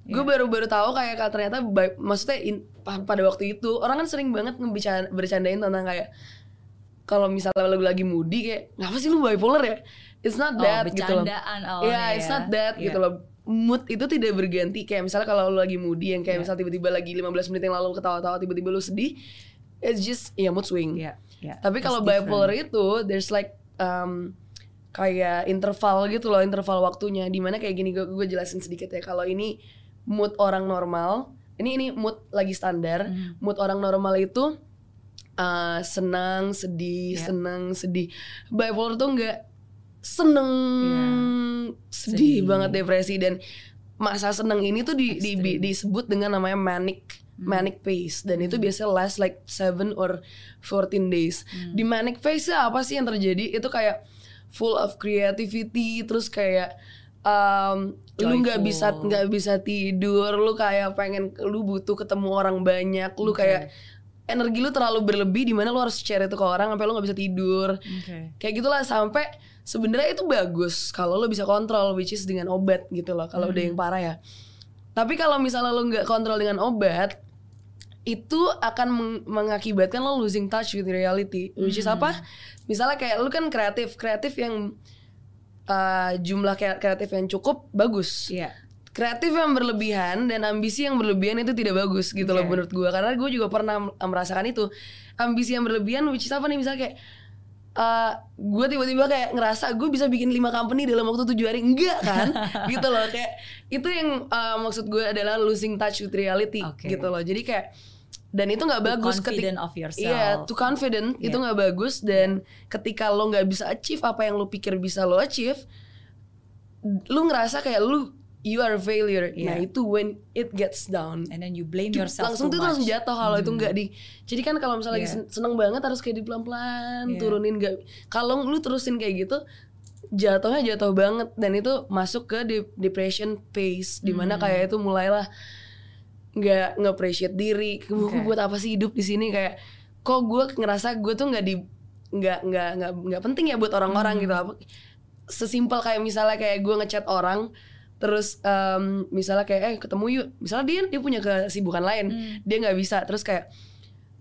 gue Iya. baru-baru tahu kayak ternyata maksudnya in- pa- pada waktu itu orang kan sering banget bercandain tentang kayak kalau misalnya lu lagi moody kayak ngapa sih lu bipolar ya it's not Oh, that gitu loh bercandaan Iya, awalnya it's ya. not that Iya. gitu loh. Mood itu tidak berganti. Kayak misalnya kalau lu lagi moody yang kayak Iya. misal tiba-tiba lagi 15 menit yang lalu ketawa-tawa tiba-tiba lu sedih, it's just ya mood swing. Iya, iya. Tapi kalau bipolar itu there's like um, kayak interval gitu loh, interval waktunya di mana kayak gini gue, gue jelasin sedikit ya. Kalau ini mood orang normal, ini ini mood lagi standar. Mhm. Mood orang normal itu uh, senang, sedih, Iya. senang, sedih. Bipolar tuh enggak seneng, sedih, Sedih. banget depresi dan masa seneng ini tuh di, di- Ekstrim. disebut dengan namanya manic Hmm. manic phase dan itu biasanya last like 7 or 14 days. Hmm. Di manic phase apa sih yang terjadi? Itu kayak full of creativity terus kayak um, lu nggak bisa nggak bisa tidur, lu kayak pengen lu butuh ketemu orang banyak, lu Oke. kayak energi lu terlalu berlebih di mana lu harus share itu ke orang sampai lu nggak bisa tidur. Oke. Kayak gitulah sampai sebenarnya itu bagus kalau lo bisa kontrol which is dengan obat gitu loh kalau udah yang parah ya. Tapi kalau misalnya lo nggak kontrol dengan obat itu akan meng- mengakibatkan lo losing touch with reality which is apa? Misalnya kayak lu kan kreatif, kreatif yang uh, jumlah kre- kreatif yang cukup bagus. Iya. Kreatif yang berlebihan dan ambisi yang berlebihan itu tidak bagus gitu loh Oke. menurut gua karena gue juga pernah merasakan itu. Ambisi yang berlebihan which is apa nih misalnya kayak uh, gue tiba-tiba kayak ngerasa gue bisa bikin lima company dalam waktu tujuh hari enggak kan *laughs* gitu loh kayak itu yang uh, maksud gue adalah losing touch with reality Oke. gitu loh jadi kayak dan itu nggak bagus ketika of yourself. Iya, too confident itu Iya. nggak bagus dan ketika lo nggak bisa achieve apa yang lo pikir bisa lo achieve, lu ngerasa kayak lu you are a failure. Nah Iya. itu when it gets down. And then you blame yourself langsung tuh langsung jatuh kalau itu Hmm. nggak di. Jadi kan kalau misalnya lagi Iya. sen- seneng banget harus kayak di pelan-pelan Iya. turunin nggak. Kalau lu terusin kayak gitu jatuhnya jatuh banget dan itu masuk ke de- depression phase di mana Hmm. kayak itu mulailah nggak nge-appreciate diri gue Oke. buat apa sih hidup di sini kayak kok gue ngerasa gue tuh nggak di nggak nggak nggak nggak penting ya buat orang-orang Hmm. gitu apa sesimpel kayak misalnya kayak gue ngechat orang terus em, misalnya kayak eh ketemu yuk misalnya dia dia punya kesibukan lain Hmm. dia nggak bisa terus kayak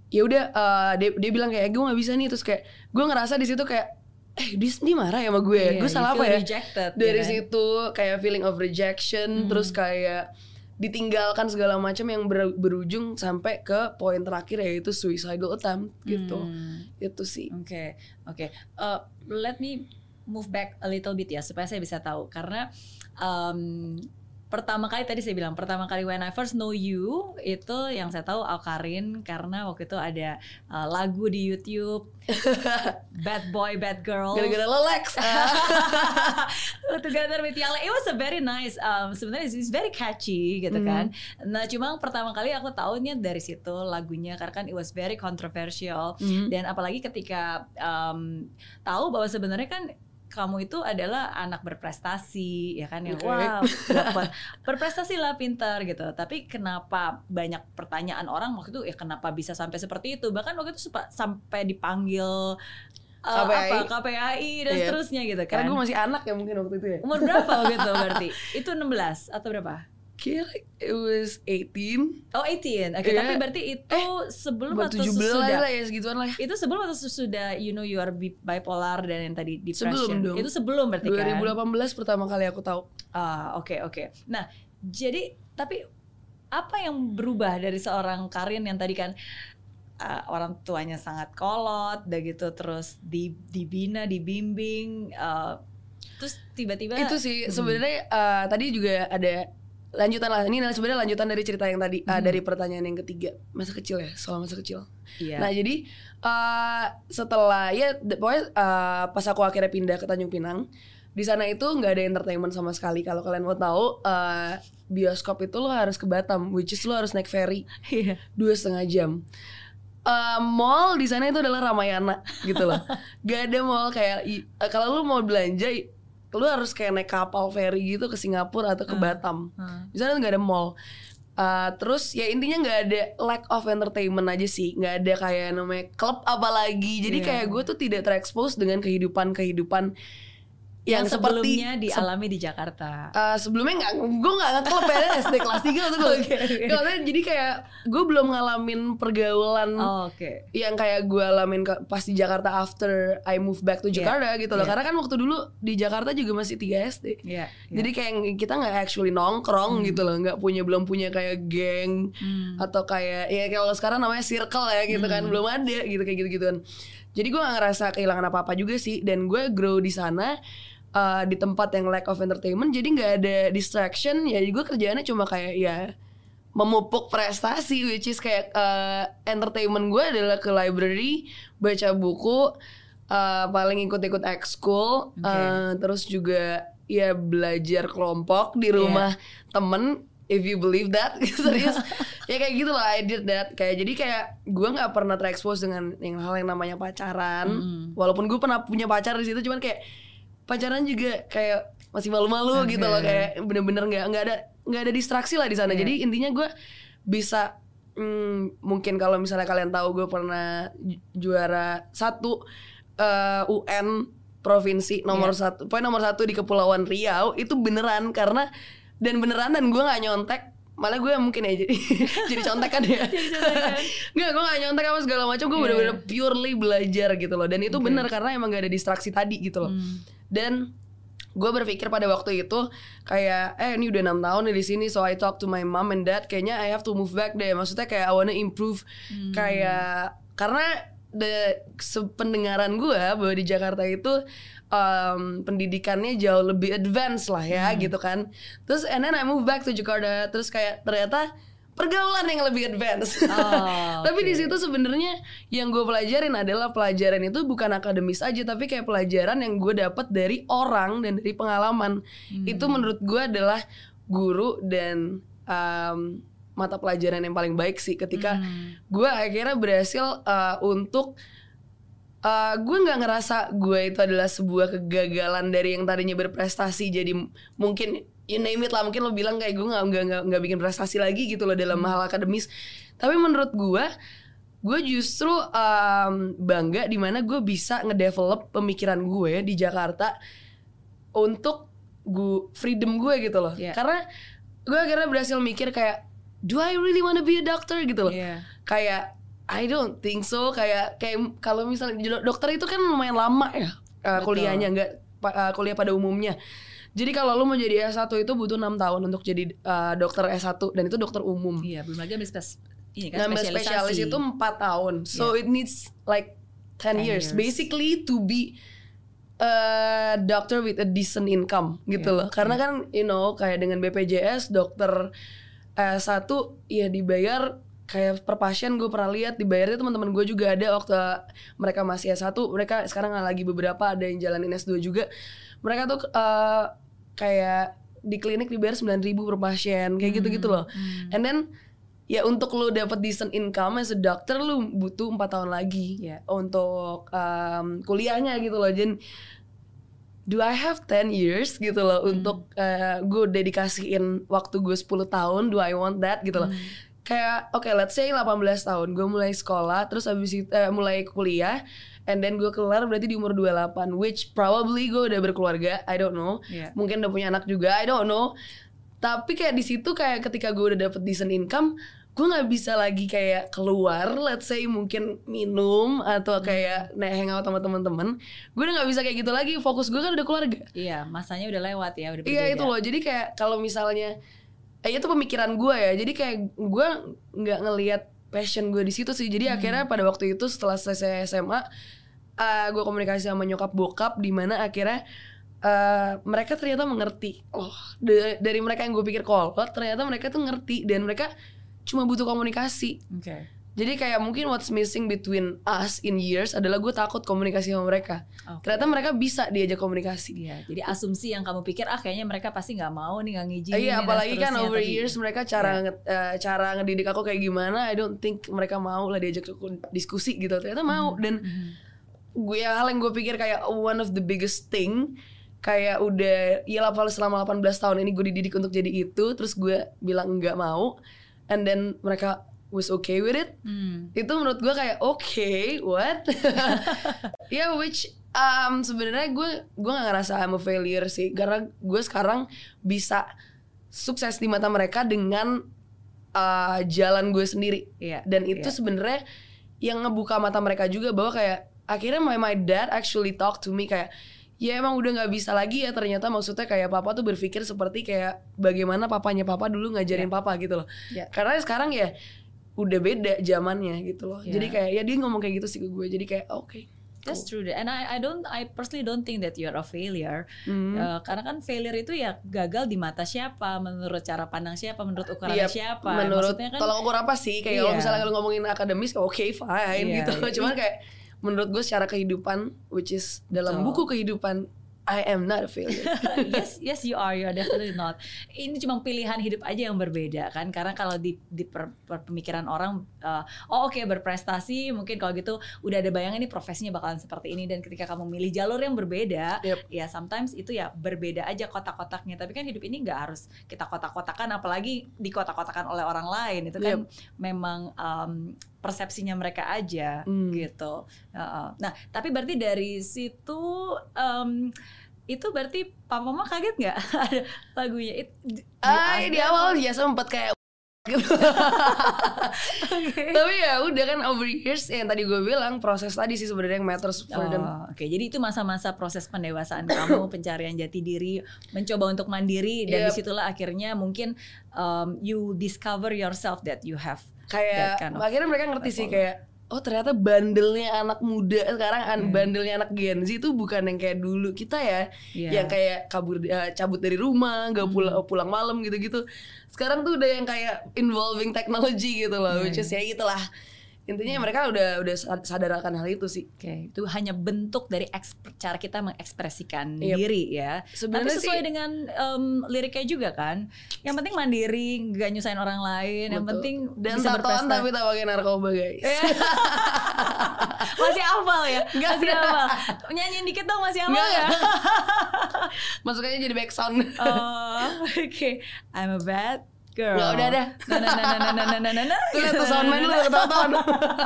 ya udah eh, dia dia bilang kayak gue nggak bisa nih terus kayak gue ngerasa di situ kayak eh dia, dia marah ya sama gue ya Iya, gue salah apa ya Rejected, dari ya kan? situ kayak feeling of rejection Hmm. terus kayak ditinggalkan segala macam yang ber- berujung sampai ke poin terakhir yaitu suicidal attempt gitu Hmm. itu sih Oke, oke. Uh, let me move back a little bit ya supaya saya bisa tahu. Karena um, pertama kali tadi saya bilang pertama kali when I first know you itu yang saya tahu Alkarin karena waktu itu ada uh, lagu di YouTube *laughs* Bad Boy Bad Girl. Gara-gara lo Lex *laughs* together with Yale. It was a very nice um, sebenarnya it's- very catchy gitu Hmm. kan. Nah cuma pertama kali aku tahunya dari situ lagunya karena kan it was very controversial. Hmm. dan apalagi ketika um, tahu bahwa sebenarnya kan kamu itu adalah anak berprestasi ya kan yang Oke. wow dapat *laughs* berprestasi lah pintar gitu tapi kenapa banyak pertanyaan orang waktu itu ya kenapa bisa sampai seperti itu bahkan waktu itu supa- sampai dipanggil uh, KPI. apa KPAI dan Iya. seterusnya gitu karena kan gue masih anak ya mungkin waktu itu ya umur berapa gitu berarti itu 16 *laughs* atau berapa Kira it was 18 oh 18 oke Iya. tapi berarti itu sebelum buat atau 17 sesudah. lah ya segituan lah. Itu sebelum atau sesudah you know you are bi- bipolar dan yang tadi depression. Sebelum dong. itu sebelum berarti kan? 2018 pertama kali aku tahu. Ah oke oke. Nah jadi tapi apa yang berubah dari seorang Karin yang tadi kan ah, orang tuanya sangat kolot udah gitu terus di dibina dibimbing ah, terus tiba-tiba itu sih Hmm. sebenarnya eh, tadi juga ada lanjutan lah ini sebenarnya lanjutan dari cerita yang tadi eh, Hmm. dari pertanyaan yang ketiga masa kecil ya soal masa kecil iya Nah jadi eh setelah ya pokoknya eh, pas aku akhirnya pindah ke Tanjung Pinang di sana itu nggak ada entertainment sama sekali. Kalau kalian mau tahu eh, bioskop itu lo harus ke Batam, which is lo harus naik ferry Iya. dua setengah jam. Eh, mall di sana itu adalah Ramayana gitu loh. *laughs* Gak ada mall kayak eh, kalau lo mau belanja lo harus kayak naik kapal ferry gitu ke Singapura atau ke Hmm. Batam. Hmm. Di sana nggak ada mall. Uh, terus ya intinya nggak ada lack of entertainment aja sih, nggak ada kayak namanya klub apalagi. Jadi Iya. kayak gue tuh tidak terekspos dengan kehidupan kehidupan yang, yang seperti sebelumnya dialami di Jakarta. Uh, sebelumnya nggak, gue nggak ngeklub ya SD kelas 3 tuh gue. Oke, oke. jadi kayak gue belum ngalamin pergaulan Oh, Oke. yang kayak gue alamin pas di Jakarta after I move back to Iya, Jakarta gitu loh. iya. Karena kan waktu dulu di Jakarta juga masih 3 SD. Iya. Jadi kayak kita nggak actually nongkrong gitu loh, nggak punya belum punya kayak geng Hmm. atau kayak ya kalau sekarang namanya circle ya gitu kan belum ada gitu kayak gitu gituan. Jadi gue gak ngerasa kehilangan apa apa juga sih dan gue grow di sana uh, di tempat yang lack of entertainment jadi nggak ada distraction. Ya gue kerjaannya cuma kayak ya memupuk prestasi which is kayak uh, entertainment gue adalah ke library baca buku uh, paling ikut-ikut ekskul Oke. uh, terus juga ya belajar kelompok di rumah temen if you believe that. *laughs* Serius. *laughs* Ya kayak gitu lah I did that. Kayak jadi kayak gue nggak pernah terekspos dengan yang hal yang namanya pacaran. Mm. walaupun gue pernah punya pacar di situ cuman kayak pacaran juga kayak masih malu-malu Oke. gitu loh kayak bener-bener nggak nggak ada nggak ada distraksi lah di sana Iya. jadi intinya gue bisa hmm, mungkin kalau misalnya kalian tahu gue pernah ju- juara satu eh, UN provinsi nomor Iya. satu poin nomor satu di Kepulauan Riau itu beneran karena dan beneran dan gue nggak nyontek malah gue mungkin ya jadi *laughs* jadi contekan ya. *laughs* Nggak gue nggak nyontek apa segala macam gue Iya, bener-bener purely belajar gitu loh. Dan itu Oke. bener karena emang gak ada distraksi tadi gitu loh. Hmm. dan gue berpikir pada waktu itu kayak eh ini udah enam tahun di sini so I talk to my mom and dad kayaknya I have to move back deh. Maksudnya kayak I wanna improve. Hmm. kayak karena the sependengaran gue bahwa di Jakarta itu um, pendidikannya jauh lebih advance lah ya Hmm. gitu kan terus and then I move back to Jakarta terus kayak ternyata pergaulan yang lebih advance Oh, *laughs* tapi di situ sebenarnya yang gue pelajarin adalah pelajaran itu bukan akademis aja tapi kayak pelajaran yang gue dapat dari orang dan dari pengalaman Hmm. itu menurut gue adalah guru dan um, mata pelajaran yang paling baik sih ketika Hmm. gue akhirnya berhasil uh, untuk uh, gue nggak ngerasa gue itu adalah sebuah kegagalan dari yang tadinya berprestasi. Jadi mungkin you name it lah mungkin lo bilang kayak gue nggak nggak nggak- bikin prestasi lagi gitu loh dalam hal akademis. Tapi menurut gue gue justru um, bangga di mana gue bisa ngedevelop pemikiran gue di Jakarta untuk gue freedom gue gitu loh. Iya. karena gue akhirnya berhasil mikir kayak do I really wanna be a doctor? gitu loh. Iya. kayak I don't think so. Kayak kayak kalau misalnya dokter itu kan lumayan lama ya uh, kuliahnya nggak uh, kuliah pada umumnya. Jadi kalau lu mau jadi S1 itu butuh enam tahun untuk jadi uh, dokter S1 dan itu dokter umum. Iya, belum lagi ambil spes ini kan spesialisasi. spesialis itu empat tahun. So it needs like 10 10 years. years. basically to be a doctor with a decent income gitu Yeah, loh. Karena kan you know kayak dengan BPJS dokter S1 ya dibayar kayak per pasien gue pernah lihat dibayarnya teman-teman gue juga ada waktu mereka masih S1 mereka sekarang lagi beberapa ada yang jalanin S2 juga mereka tuh eh, kayak di klinik dibayar 9000 per pasien kayak gitu-gitu loh Hmm. and then ya untuk lu dapat decent income as a doctor lu butuh empat tahun lagi Iya. untuk um, kuliahnya gitu loh Jen do I have 10 years gitu loh untuk uh, gue dedikasiin waktu gue 10 tahun do I want that gitu loh Hmm. Kayak oke let's say 18 tahun gue mulai sekolah terus abis itu eh, mulai kuliah and then gue kelar berarti di umur 28 which probably gue udah berkeluarga I don't know. Iya. mungkin udah punya anak juga I don't know. Tapi kayak di situ kayak ketika gue udah dapet decent income gue nggak bisa lagi kayak keluar let's say mungkin minum atau kayak naik hangout sama teman-teman. Gue udah nggak bisa kayak gitu lagi fokus gue kan udah keluarga. Iya, masanya udah lewat ya, udah iya itu loh. Jadi kayak kalau misalnya eh, itu pemikiran gue ya. Jadi kayak gue nggak ngelihat passion gue di situ sih. Jadi akhirnya pada waktu itu setelah selesai SMA eh, gue komunikasi sama nyokap bokap di mana akhirnya eh, mereka ternyata mengerti. Oh. Da- dari mereka yang gue pikir kolot ternyata mereka tuh ngerti. Dan mereka cuma butuh komunikasi. Oke. Jadi kayak mungkin what's missing between us in years adalah gue takut komunikasi sama mereka Oke. ternyata mereka bisa diajak komunikasi Iya, jadi asumsi yang kamu pikir ah kayaknya mereka pasti nggak mau nih nggak ngizinin. Iya, apalagi kan over tapi- years mereka cara nge- eh, cara ngedidik aku kayak gimana, I don't think mereka mau lah diajak diskusi gitu. Ternyata mau dan Mhm. gue hal yang gue pikir kayak one of the biggest thing kayak udah ya lah selama 18 tahun ini gue dididik untuk jadi itu terus gue bilang nggak mau and then mereka was okay with it Hmm. itu menurut gue kayak oke what *laughs* *laughs* ya which Um, sebenarnya gue gue gak ngerasa I'm a failure sih karena gue sekarang bisa sukses di mata mereka dengan uh, jalan gue sendiri Iya, dan itu iya. sebenarnya yang ngebuka mata mereka juga bahwa kayak akhirnya my, my dad actually talk to me kayak ya emang udah nggak bisa lagi ya ternyata maksudnya kayak papa tuh berpikir seperti kayak bagaimana papanya papa dulu ngajarin papa gitu loh Iya. karena sekarang ya udah beda zamannya gitu loh Iya. jadi kayak ya dia ngomong kayak gitu sih ke gue jadi kayak oke That's true. And I I don't I personally don't think that you're a failure. Hmm. Eh, karena kan failure itu ya gagal di mata siapa, menurut cara pandang siapa, menurut ukuran Iya, siapa. menurut Maksudnya kan tolak ukur apa sih kayak kalau Iya. misalnya lu ngomongin akademis oke fine Iya, gitu iya. *laughs* cuman kayak menurut gue secara kehidupan which is dalam Betul. buku kehidupan I am not a failure *laughs* yes, yes you are, you are definitely not. Ini cuma pilihan hidup aja yang berbeda kan, karena kalau di di per- per- pemikiran orang, eh, oh oke berprestasi, mungkin kalau gitu udah ada bayangan nih profesinya bakalan seperti ini dan ketika kamu milih jalur yang berbeda, Yep. ya sometimes itu ya berbeda aja kotak-kotaknya. Tapi kan hidup ini nggak harus kita kotak-kotakan, apalagi dikotak-kotakan oleh orang lain. Itu kan memang em, persepsinya mereka aja Hmm. gitu. Heeh. Nah, tapi berarti dari situ em, itu berarti papa mama kaget nggak *laughs* ada lagunya itu di, ah di awal ya sempat kayak *laughs* gitu. tapi ya udah kan over years yang tadi gue bilang proses tadi sih sebenarnya yang matters for them Oh, Oke, jadi itu masa-masa proses pendewasaan kamu, *coughs* pencarian jati diri, mencoba untuk mandiri, dan Yep. di situlah akhirnya mungkin um, you discover yourself that you have. Kayak kind of akhirnya mereka ngerti sih kayak oh ternyata bandelnya anak muda sekarang an Hmm. bandelnya anak Gen Z itu bukan yang kayak dulu kita ya Iya. yang kayak kabur eh, cabut dari rumah nggak Hmm. pulang pulang malam gitu-gitu sekarang tuh udah yang kayak involving technology gitu loh Iya, which is ya gitulah intinya mereka udah udah sad- sadar akan hal itu sih Oke, itu hanya bentuk dari cara kita mengekspresikan Yep. diri ya. Tapi sebenarnya sesuai sih dengan em, liriknya juga kan. Yang penting mandiri, nggak nyusahin orang lain. Yang betul. penting dan bisa tatoan tapi tak pakai narkoba guys *laughs* masih hafal ya? Nggak masih hafal. Nyanyiin dikit dong masih hafal ya? *laughs* masuknya jadi back sound Oh, *laughs* oke. I'm a bad girl. Nggak, udah, udah. Nah, nah, nah, nah, nah, nah, nah, nah, nah. *laughs* tuh tuh soundman lu ketawa-tawa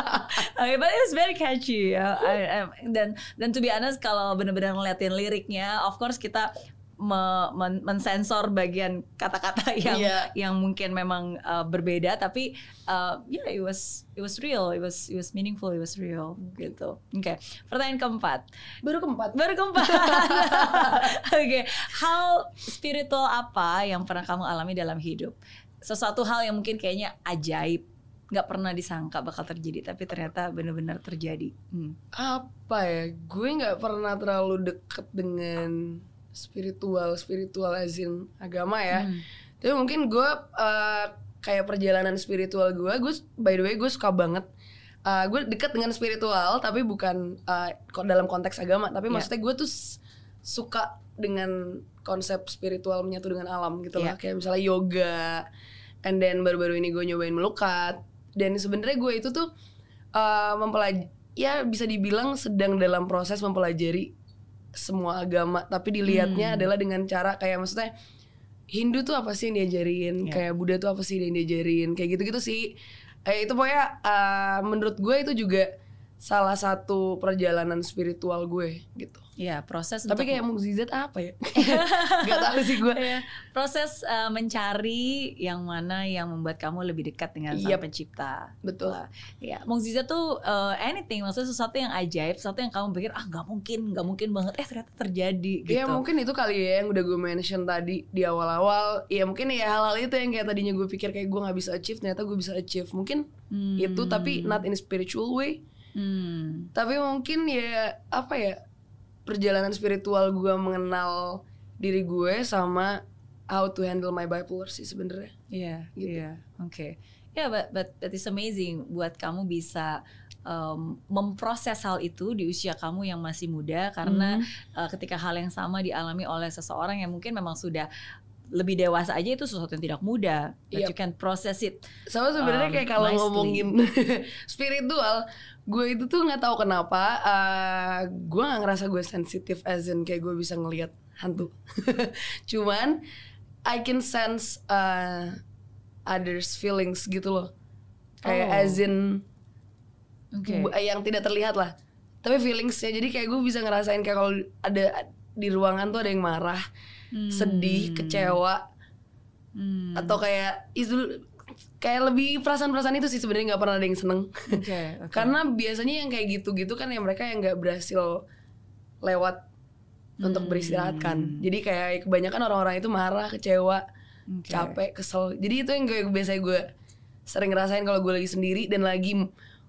*laughs* Okay, but it was very catchy. ya. I- I- dan dan to be honest kalau benar-benar ngeliatin liriknya, of course kita me- men- mensensor bagian kata-kata *laughs* yang Iya. yang mungkin memang uh, berbeda, tapi uh, yeah it was it was real, it was it was meaningful, it was real gitu. Oke, pertanyaan keempat. baru keempat Baru keempat. *laughs* Oke, hal spiritual apa yang pernah kamu alami dalam hidup? Sesuatu hal yang mungkin kayaknya ajaib, nggak pernah disangka bakal terjadi, tapi ternyata benar-benar terjadi. Hmm. apa ya gue nggak pernah terlalu deket dengan spiritual spiritual azin agama ya Hmm. tapi mungkin gue eh, kayak perjalanan spiritual gue gue by the way gue suka banget Eh, gue deket dengan spiritual tapi bukan kok dalam konteks agama tapi Iya. maksudnya gue tuh suka dengan konsep spiritual menyatu dengan alam gitu Iya. lah kayak misalnya yoga and then baru-baru ini gue nyobain melukat dan sebenarnya gue itu tuh eh mempelaj ya bisa dibilang sedang dalam proses mempelajari semua agama tapi dilihatnya Hmm. adalah dengan cara kayak maksudnya Hindu tuh apa sih yang diajarin Iya. kayak Buddha tuh apa sih yang diajarin kayak gitu-gitu sih eh, itu pokoknya eh, menurut gue itu juga salah satu perjalanan spiritual gue gitu Iya, proses tapi untuk kayak *laughs* mukjizat apa ya nggak tahu sih gue Iya, proses uh, mencari yang mana yang membuat kamu lebih dekat dengan sang Yep. pencipta. betul Lah, Ya, mukjizat tuh uh, anything, maksudnya sesuatu yang ajaib, sesuatu yang kamu pikir ah nggak mungkin, nggak mungkin banget, eh ternyata terjadi gitu. Ya mungkin itu kali ya yang udah gue mention tadi di awal-awal Ya mungkin ya hal-hal itu yang kayak tadinya gue pikir kayak gue gak bisa achieve Ternyata gue bisa achieve Mungkin Hmm. itu tapi not in a spiritual way Hmm. Tapi mungkin ya apa ya Perjalanan spiritual gue mengenal diri gue sama how to handle my bipolar sih sebenarnya Iya, Gitu. iya, oke. Ya, but, but that is amazing buat kamu bisa um, memproses hal itu di usia kamu yang masih muda karena uh, ketika hal yang sama dialami oleh seseorang yang mungkin memang sudah lebih dewasa aja itu sesuatu yang tidak mudah. That Yep. you can process it. Sama sebenarnya Um, kayak kalau nicely. ngomongin *laughs* spiritual, gue itu tuh nggak tahu kenapa, eh, gue nggak ngerasa gue sensitif as in kayak gue bisa ngelihat hantu. *laughs* Cuman I can sense uh, others feelings gitu loh, kayak Oh. as in Oke. bu- yang tidak terlihat lah. tapi feelingsnya jadi kayak gue bisa ngerasain kayak kalau ada di ruangan tuh ada yang marah sedih kecewa Hmm. atau kayak itu kayak lebih perasaan-perasaan itu sih sebenarnya nggak pernah ada yang seneng Oke, *laughs* oke. karena biasanya yang kayak gitu-gitu kan ya mereka yang nggak berhasil lewat untuk Hmm. beristirahat kan jadi kayak kebanyakan orang-orang itu marah kecewa Oke. capek kesel jadi itu yang gue biasanya gue sering ngerasain kalau gue lagi sendiri dan lagi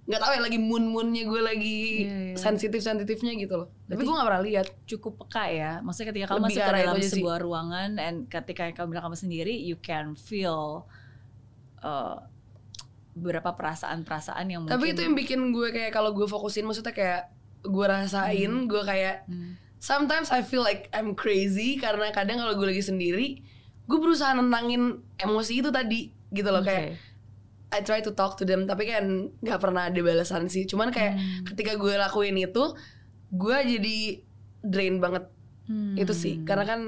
nggak tahu ya lagi moon moonnya gue lagi Iya, iya. sensitif sensitifnya gitu loh tapi Berarti- gue nggak pernah lihat cukup peka ya. Maksudnya ketika kamu Lebih masuk ke dalam aja sih. sebuah ruangan and ketika kamu bilang kamu sendiri, you can feel uh, beberapa perasaan-perasaan yang mungkin. tapi itu yang bikin gue kayak kalau gue fokusin maksudnya kayak gue rasain gue kayak Hmm. sometimes I feel like I'm crazy karena kadang kalau gue lagi sendiri gue berusaha nentangin emosi itu tadi gitu loh kayak Oke. I try to talk to them tapi kan nggak pernah ada balasan sih cuman kayak Hmm. ketika gue lakuin itu gue jadi drain banget Hmm. itu sih karena kan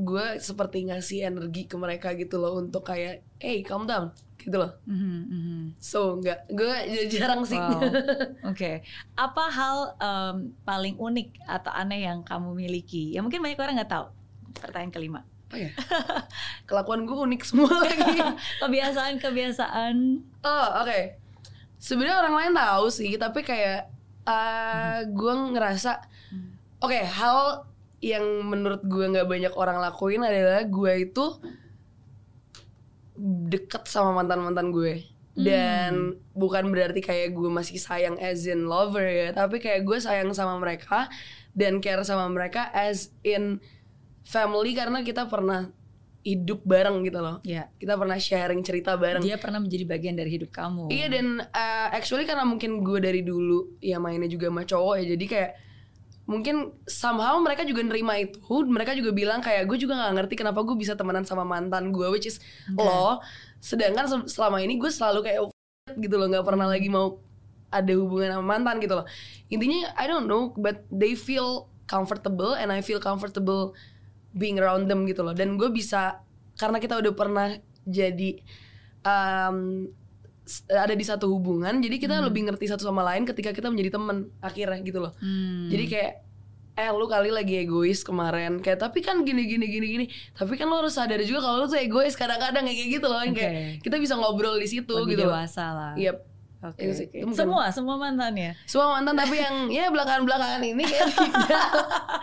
gue seperti ngasih energi ke mereka gitu loh untuk kayak hey calm down gitu loh Mhm, mhm. so nggak gue jarang sih Wow. *laughs* Oke, apa hal em, paling unik atau aneh yang kamu miliki? Ya mungkin banyak orang nggak tahu. Pertanyaan kelima. apa ya kelakuan gue unik semua *laughs* lagi Kebiasaan-kebiasaan. oh oke sebenarnya orang lain tahu sih tapi kayak uh, gue ngerasa oke hal yang menurut gue nggak banyak orang lakuin adalah gue itu deket sama mantan mantan gue dan bukan berarti kayak gue masih sayang as in lover ya tapi kayak gue sayang sama mereka dan care sama mereka as in family karena kita pernah hidup bareng gitu loh. Ya, kita pernah sharing cerita bareng. Dia pernah menjadi bagian dari hidup kamu. Iya dan uh, actually karena mungkin gue dari dulu ya mainnya juga sama cowok ya jadi kayak mungkin somehow mereka juga nerima itu mereka juga bilang kayak gue juga nggak ngerti kenapa gue bisa temenan sama mantan gue which is lo sedangkan se- selama ini gue selalu kayak "Oh, gitu loh nggak pernah lagi mau ada hubungan sama mantan gitu loh. Intinya I don't know but they feel comfortable and I feel comfortable being around them gitu loh. Dan gue bisa karena kita udah pernah jadi um, ada di satu hubungan jadi kita lebih ngerti satu sama lain ketika kita menjadi temen akhirnya gitu loh Hmm. jadi kayak eh lu kali lagi egois kemarin kayak tapi kan gini gini gini gini tapi kan lo harus sadar juga kalau lu tuh egois kadang-kadang kayak gitu loh yang kayak kita bisa ngobrol di situ Lebih gitu loh dewasa lah. Yep. Oke. Itu mungkin- Semua, semua mantannya. semua mantan tapi yang ya belakangan belakangan ini kayak tidak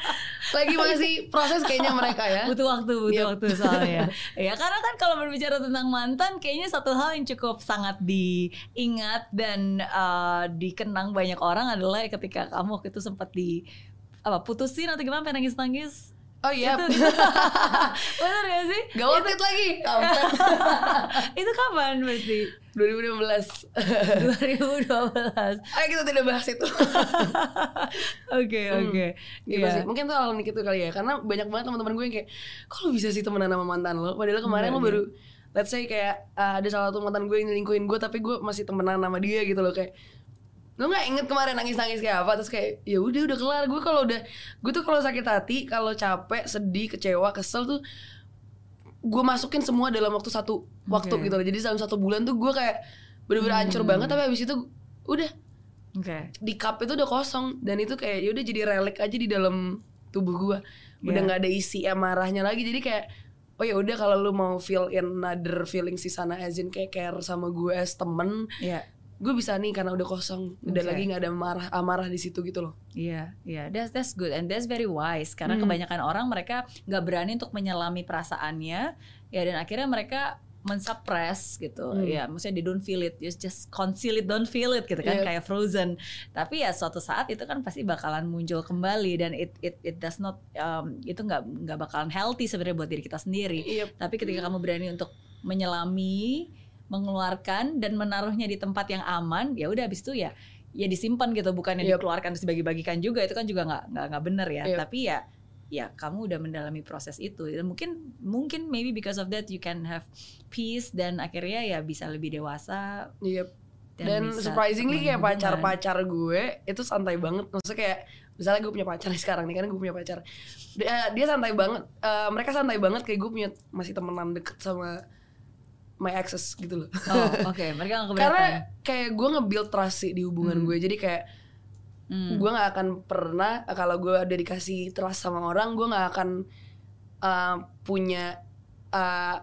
*laughs* lagi masih proses kayaknya mereka ya butuh waktu butuh Yep. waktu soalnya *laughs* ya karena kan kalau berbicara tentang mantan kayaknya satu hal yang cukup sangat diingat dan uh, dikenang banyak orang adalah ketika kamu waktu itu sempat di apa putusin atau gimana pengen nangis nangis oh iya. Itu *laughs* benar gak sih? Gak worth it lagi. *laughs* Itu kapan berarti? 2015 2012 ayo kita tidak bahas itu. *laughs* Oke oke. Gitu Iya. sih. Mungkin tuh hal unik itu kali ya. Karena banyak banget teman-teman gue yang kayak kok lu bisa sih temenan sama mantan lo? Padahal kemarin lo baru let's say kayak uh, ada salah satu mantan gue yang nyelingkuhin gue tapi gue masih temenan sama dia gitu loh. Kayak lo nggak inget kemarin nangis nangis kayak apa? Terus kayak ya udah udah kelar. Gue kalau udah gue tuh kalau sakit hati kalau capek sedih kecewa kesel tuh gue masukin semua dalam waktu satu waktu Oke. gitu loh. Jadi dalam satu bulan tuh gue kayak bener-bener hancur banget tapi habis itu udah. Oke. Di cup itu udah kosong dan itu kayak ya udah jadi relik aja di dalam tubuh gua. Udah Iya. nggak ada isi amarahnya lagi. Jadi kayak oh ya udah kalau lu mau feel in another feeling si sana as in kayak care sama gue as temen Iya, gue bisa nih karena udah kosong udah lagi nggak ada amarah amarah di situ gitu loh iya, iya. That's that's good and that's very wise karena Hmm. kebanyakan orang mereka nggak berani untuk menyelami perasaannya, ya dan akhirnya mereka mensuppress gitu, Hmm. ya maksudnya they don't feel it, just just conceal it, don't feel it gitu kan, Yep. kayak frozen. Tapi ya suatu saat itu kan pasti bakalan muncul kembali dan it it it does not um, itu nggak nggak bakalan healthy sebenarnya buat diri kita sendiri. iya Tapi ketika kamu berani untuk menyelami, mengeluarkan dan menaruhnya di tempat yang aman, ya udah habis itu ya ya disimpan gitu, bukannya Yep. dikeluarkan terus dibagi-bagikan juga itu kan juga nggak nggak nggak bener ya. Yep. Tapi ya ya kamu udah mendalami proses itu dan mungkin mungkin maybe because of that you can have peace dan akhirnya ya bisa lebih dewasa iya dan, bisa surprisingly kayak pacar-pacar gue itu santai banget maksudnya kayak misalnya gue punya pacar nih sekarang nih kan gue punya pacar dia, dia santai banget Eh, mereka santai banget kayak gue punya masih temenan deket sama my exes gitu loh Oh, oke. Mereka nggak keberatan. karena kayak gue nge-build trust sih di hubungan Hmm. gue jadi kayak Hmm. gue nggak akan pernah kalau gue udah dikasih trust sama orang gue nggak akan uh, punya uh,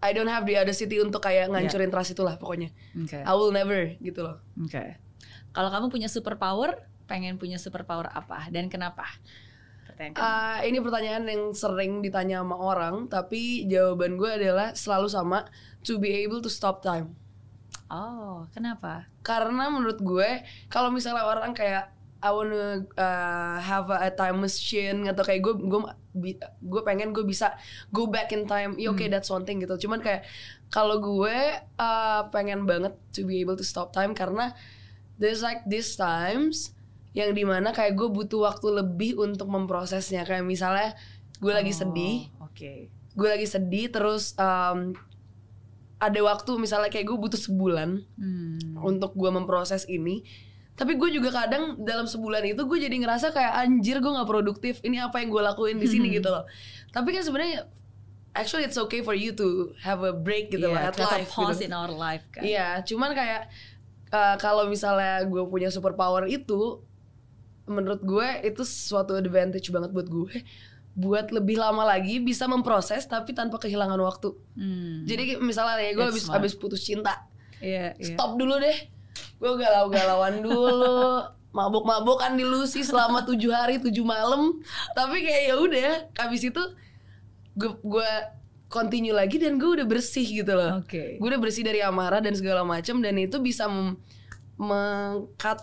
I don't have the audacity untuk kayak ngancurin trust itulah pokoknya Oke. I will never gitu loh Oke. Kalau kamu punya superpower, pengen punya superpower apa dan kenapa? Pertanyaan. Uh, ini pertanyaan yang sering ditanya sama orang tapi jawaban gue adalah selalu sama to be able to stop time oh, kenapa? karena menurut gue kalau misalnya orang kayak I wanna uh, have a, a time machine atau kayak gue gue gue pengen gue bisa go back in time ya oke that's one thing gitu cuman kayak kalau gue uh, pengen banget to be able to stop time karena there's like these times yang di mana kayak gue butuh waktu lebih untuk memprosesnya kayak misalnya gue lagi Oh, sedih Oke. gue lagi sedih terus um, ada waktu misalnya kayak gue butuh sebulan Hmm. untuk gue memproses ini tapi gue juga kadang dalam sebulan itu gue jadi ngerasa kayak anjir gue nggak produktif ini apa yang gue lakuin di sini gitu loh tapi kan sebenarnya actually it's okay for you to have a break gitu Iya, loh at life pause gitu. in our life kan. Iya, cuman kayak uh, kalau misalnya gue punya superpower itu, menurut gue itu suatu advantage banget buat gue, buat lebih lama lagi bisa memproses tapi tanpa kehilangan waktu. Hmm. Jadi misalnya nih gue habis habis putus cinta, Iya, iya. stop dulu deh, gue galau-galauan dulu, mabuk-mabukan di Lucy selama tujuh hari tujuh malam, tapi kayak ya udah, habis itu gue gue continue lagi dan gue udah bersih gitu loh Oke. gue udah bersih dari amarah dan segala macam dan itu bisa mengkat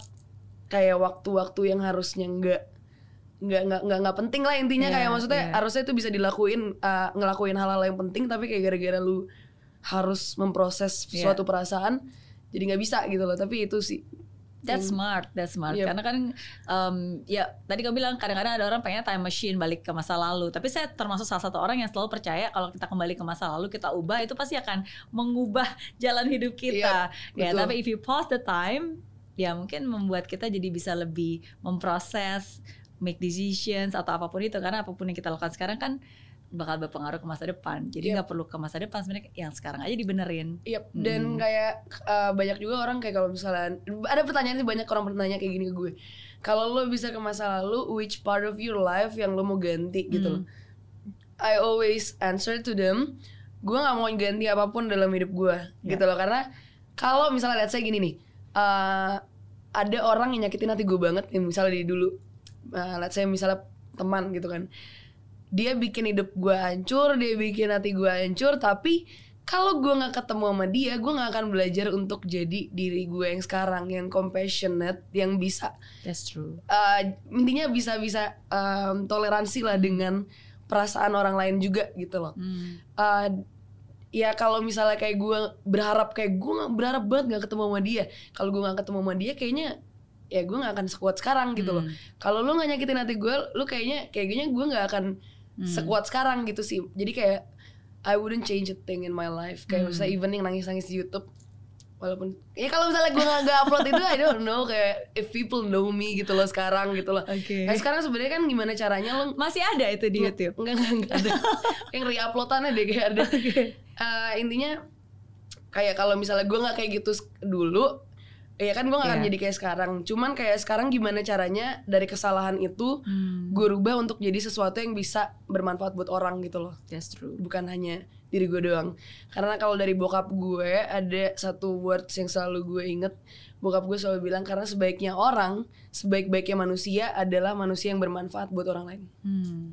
kayak waktu-waktu yang harusnya nggak nggak nggak nggak nggak penting lah intinya Iya, kayak maksudnya iya. harusnya itu bisa dilakuin uh, ngelakuin hal-hal yang penting tapi kayak gara-gara lu harus memproses Iya. suatu perasaan jadi nggak bisa gitu loh tapi itu sih That's smart, that's smart. Yep. Karena kan, um, ya tadi kamu bilang kadang-kadang ada orang pengen time machine balik ke masa lalu. Tapi saya termasuk salah satu orang yang selalu percaya kalau kita kembali ke masa lalu kita ubah itu pasti akan mengubah *laughs* jalan hidup kita. Yep, ya, betul. tapi if you pause the time, ya mungkin membuat kita jadi bisa lebih memproses, make decisions atau apa pun itu. Karena apa pun yang kita lakukan sekarang kan bakal berpengaruh ke masa depan. Jadi Yep. nggak perlu ke masa depan sebenarnya yang sekarang aja dibenerin. Yep. dan kayak uh, banyak juga orang kayak kalau misalnya ada pertanyaan sih banyak orang bertanya kayak gini ke gue. Kalau lo bisa ke masa lalu, which part of your life yang lo mau ganti gitu loh. I always answer to them, gue nggak mau ganti apa pun dalam hidup gue gitu loh karena kalau misalnya lihat saya gini nih, uh, ada orang yang nyakitin hati gue banget, yang misalnya di dulu, uh, let's say misalnya teman gitu kan, dia bikin hidup gue hancur, dia bikin hati gue hancur, tapi kalau gue nggak ketemu sama dia, gue nggak akan belajar untuk jadi diri gue yang sekarang, yang compassionate, yang bisa That's true. uh, intinya bisa bisa um, toleransi lah dengan perasaan orang lain juga gitu loh. Hmm. Uh, ya kalau misalnya kayak gue berharap kayak gue nggak berharap banget nggak ketemu sama dia. Kalau gue nggak ketemu sama dia, kayaknya ya gue nggak akan sekuat sekarang gitu loh. Hmm. Kalau lu nggak nyakitin hati gue, lu kayaknya kayaknya gue nggak akan Hmm. sekuat sekarang gitu sih. Jadi kayak I wouldn't change a thing in my life. Kayak Hmm. misalnya even yang nangis-nangis di YouTube. Walaupun ya kalau misalnya gue nggak upload itu I don't know kayak if people know me gitu loh sekarang gitu loh. Oke. Nah, sekarang sebenarnya kan gimana caranya lo Masih ada itu di YouTube. Enggak, enggak, enggak ada. yang re-uploadannya deh kayak ada. Eh, intinya kayak kalau misalnya gue nggak kayak gitu dulu, ya kan gue gak akan Iya. jadi kayak sekarang. Cuman kayak sekarang gimana caranya dari kesalahan itu Hmm, gue rubah untuk jadi sesuatu yang bisa bermanfaat buat orang gitu loh. that's true. Bukan hanya diri gue doang. Karena kalau dari bokap gue ada satu words yang selalu gue inget. Bokap gue selalu bilang karena sebaiknya orang, sebaik-baiknya manusia adalah manusia yang bermanfaat buat orang lain. Hmm.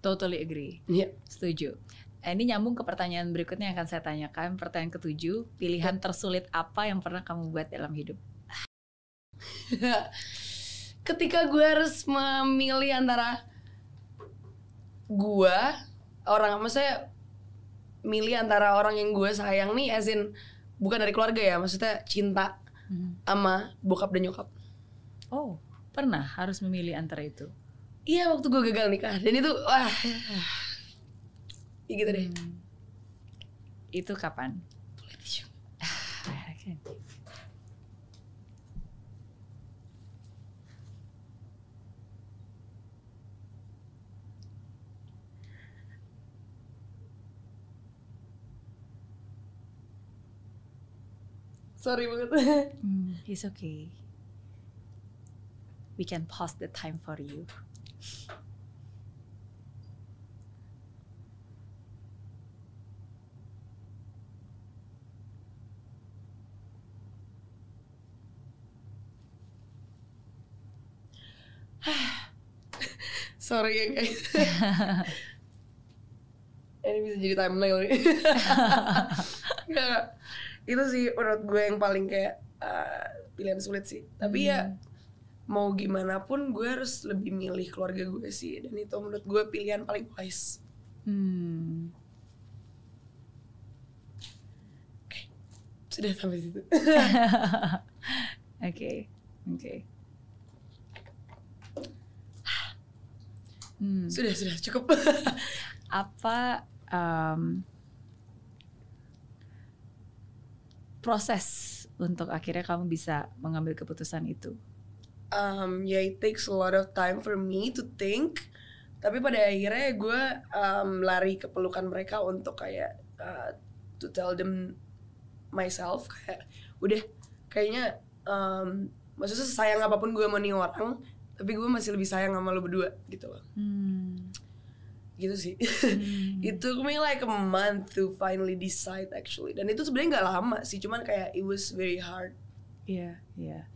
Totally agree. Iya. Setuju. Eh, Ini nyambung ke pertanyaan berikutnya yang akan saya tanyakan. Pertanyaan ketujuh, pilihan tersulit apa yang pernah kamu buat dalam hidup? *laughs* ketika gue harus memilih antara gue orang maksudnya milih antara orang yang gue sayang nih as in bukan dari keluarga ya maksudnya cinta Hmm. sama bokap dan nyokap Oh, pernah harus memilih antara itu? iya waktu gue gagal nikah dan itu wah ya gitu deh Hmm. Itu kapan? Sorry banget *laughs* Hmm, it's okay. we can pause the time for you. Sorry ya guys. *laughs* Ini bisa jadi thumbnail *laughs* nih. Nggak, itu sih menurut gue yang paling kayak uh, pilihan sulit sih. Tapi ya mau gimana pun gue harus lebih milih keluarga gue sih. Dan itu menurut gue pilihan paling wise. Hmm. Sudah sampai situ. *laughs* Oke, oke. Hmm. sudah sudah cukup. *laughs* apa um, proses untuk akhirnya kamu bisa mengambil keputusan itu? um, ya it takes a lot of time for me to think tapi pada akhirnya gue um, lari ke pelukan mereka untuk kayak uh, to tell them myself kayak udah kayaknya um, maksudnya sayang apa pun gue sama nih orang tapi gue masih lebih sayang sama lo berdua gitu loh Hmm. gitu sih Hmm. *laughs* it took me like a month to finally decide actually dan itu sebenarnya nggak lama sih cuman kayak it was very hard Iya, iya.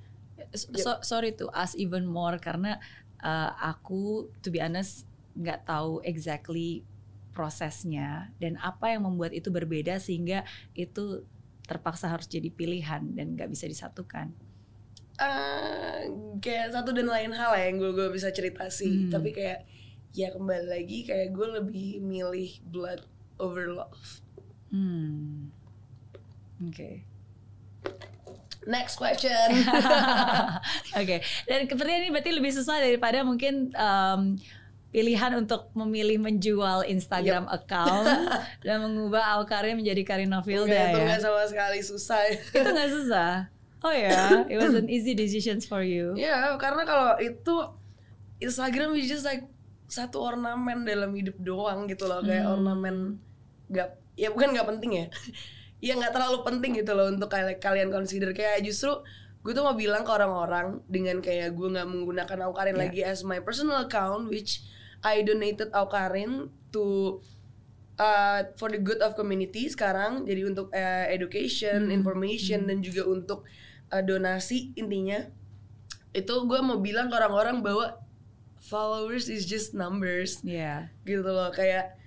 So, sorry to ask even more karena uh, aku to be honest nggak tahu exactly prosesnya dan apa yang membuat itu berbeda sehingga itu terpaksa harus jadi pilihan dan nggak bisa disatukan. Eh kayak satu dan lain hal ya yang gue gue bisa cerita sih Hmm. tapi kayak ya kembali lagi kayak gue lebih milih blood over love Hmm. Oke. next question *laughs* Oke. Dan sepertinya ini berarti lebih susah daripada mungkin um, pilihan untuk memilih menjual Instagram account *laughs* dan mengubah Alkarin menjadi Karina Filda Nggak, itu ya. nggak sama sekali susah Itu nggak susah. Oh ya, it was an easy decision for you. *laughs* ya karena kalau itu Instagram is just like satu ornamen dalam hidup doang gitu loh kayak Hmm. ornamen nggak ya bukan nggak penting ya *laughs* ya nggak terlalu penting gitu loh untuk kayak kalian consider kayak justru gue tuh mau bilang ke orang-orang dengan kayak gue nggak menggunakan Aukarin Yeah. lagi as my personal account which I donated Aukarin to uh, for the good of community sekarang jadi untuk uh, education, Hmm. information dan juga untuk uh, donasi intinya itu gue mau bilang ke orang-orang bahwa followers is just numbers. Iya. gitu loh kayak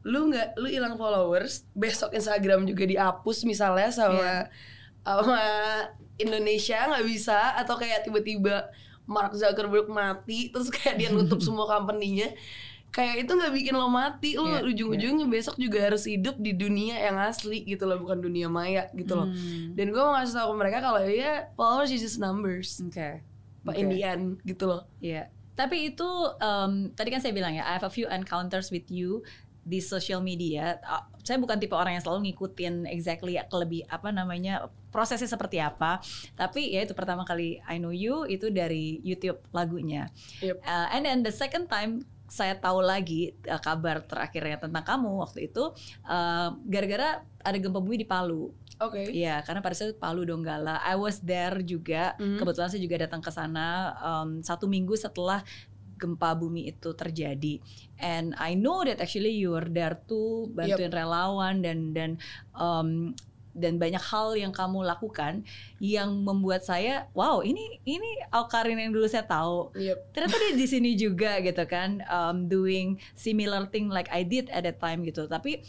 lu nggak lu hilang followers besok Instagram juga dihapus misalnya sama sama Indonesia nggak bisa atau kayak tiba-tiba Mark Zuckerberg mati terus kayak dia nutup *laughs* semua company-nya kayak itu nggak bikin lo mati lo Iya, ujung-ujungnya besok juga harus hidup di dunia yang asli gitu loh bukan dunia maya gitu loh Hmm. dan gue mau ngasih tau ke mereka kalau ya followers is just numbers Oke. Pak Oke. Indian gitu loh Iya. Tapi itu um, tadi kan saya bilang ya, I have a few encounters with you di social media. Uh, saya bukan tipe orang yang selalu ngikutin exactly kelebih apa namanya prosesnya seperti apa. Tapi ya itu pertama kali I know you itu dari YouTube lagunya. Yep. Uh, and then the second time saya tahu lagi uh, kabar terakhirnya tentang kamu waktu itu uh, gara-gara ada gempa bumi di Palu. oke Iya, karena pada saat itu Palu Donggala, I was there juga. Mhm. Kebetulan saya juga datang ke sana um, satu minggu setelah gempa bumi itu terjadi. And I know that actually you were there too, bantuin relawan dan dan um, dan banyak hal yang kamu lakukan yang membuat saya, wow ini ini Alkarin yang dulu saya tahu. Yep. Ternyata dia di sini juga gitu kan, um, doing similar thing like I did at that time gitu. Tapi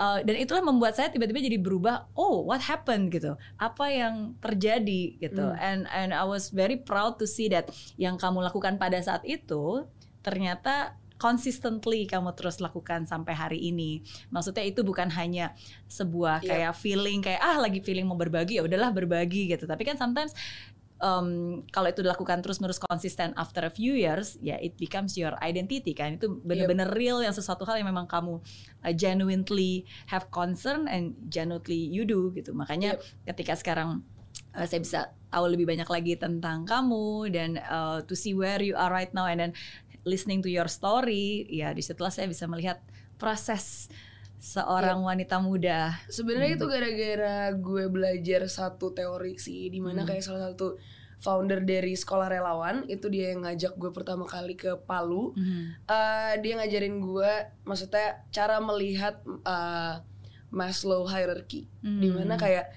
uh, dan itulah membuat saya tiba-tiba jadi berubah. Oh, what happened gitu? Apa yang terjadi gitu? Hmm. And and I was very proud to see that yang kamu lakukan pada saat itu ternyata consistently kamu terus lakukan sampai hari ini. Maksudnya itu bukan hanya sebuah Yep. kayak feeling kayak ah lagi feeling mau berbagi ya udahlah berbagi gitu. Tapi kan sometimes um, kalau itu dilakukan terus-menerus konsisten after a few years, ya it becomes your identity kan. Itu bener-bener real yang sesuatu hal yang memang kamu uh, genuinely have concern and genuinely you do gitu. Makanya ketika sekarang uh, saya bisa tahu lebih banyak lagi tentang kamu dan uh, to see where you are right now and then listening to your story, ya di situlah saya bisa melihat proses seorang wanita muda. Sebenarnya itu gara-gara gue belajar satu teori sih, di mana Hmm. kayak salah satu founder dari sekolah relawan itu dia yang ngajak gue pertama kali ke Palu Hmm. Eh, dia ngajarin gue maksudnya cara melihat eh, Maslow hierarchy Hmm. di mana kayak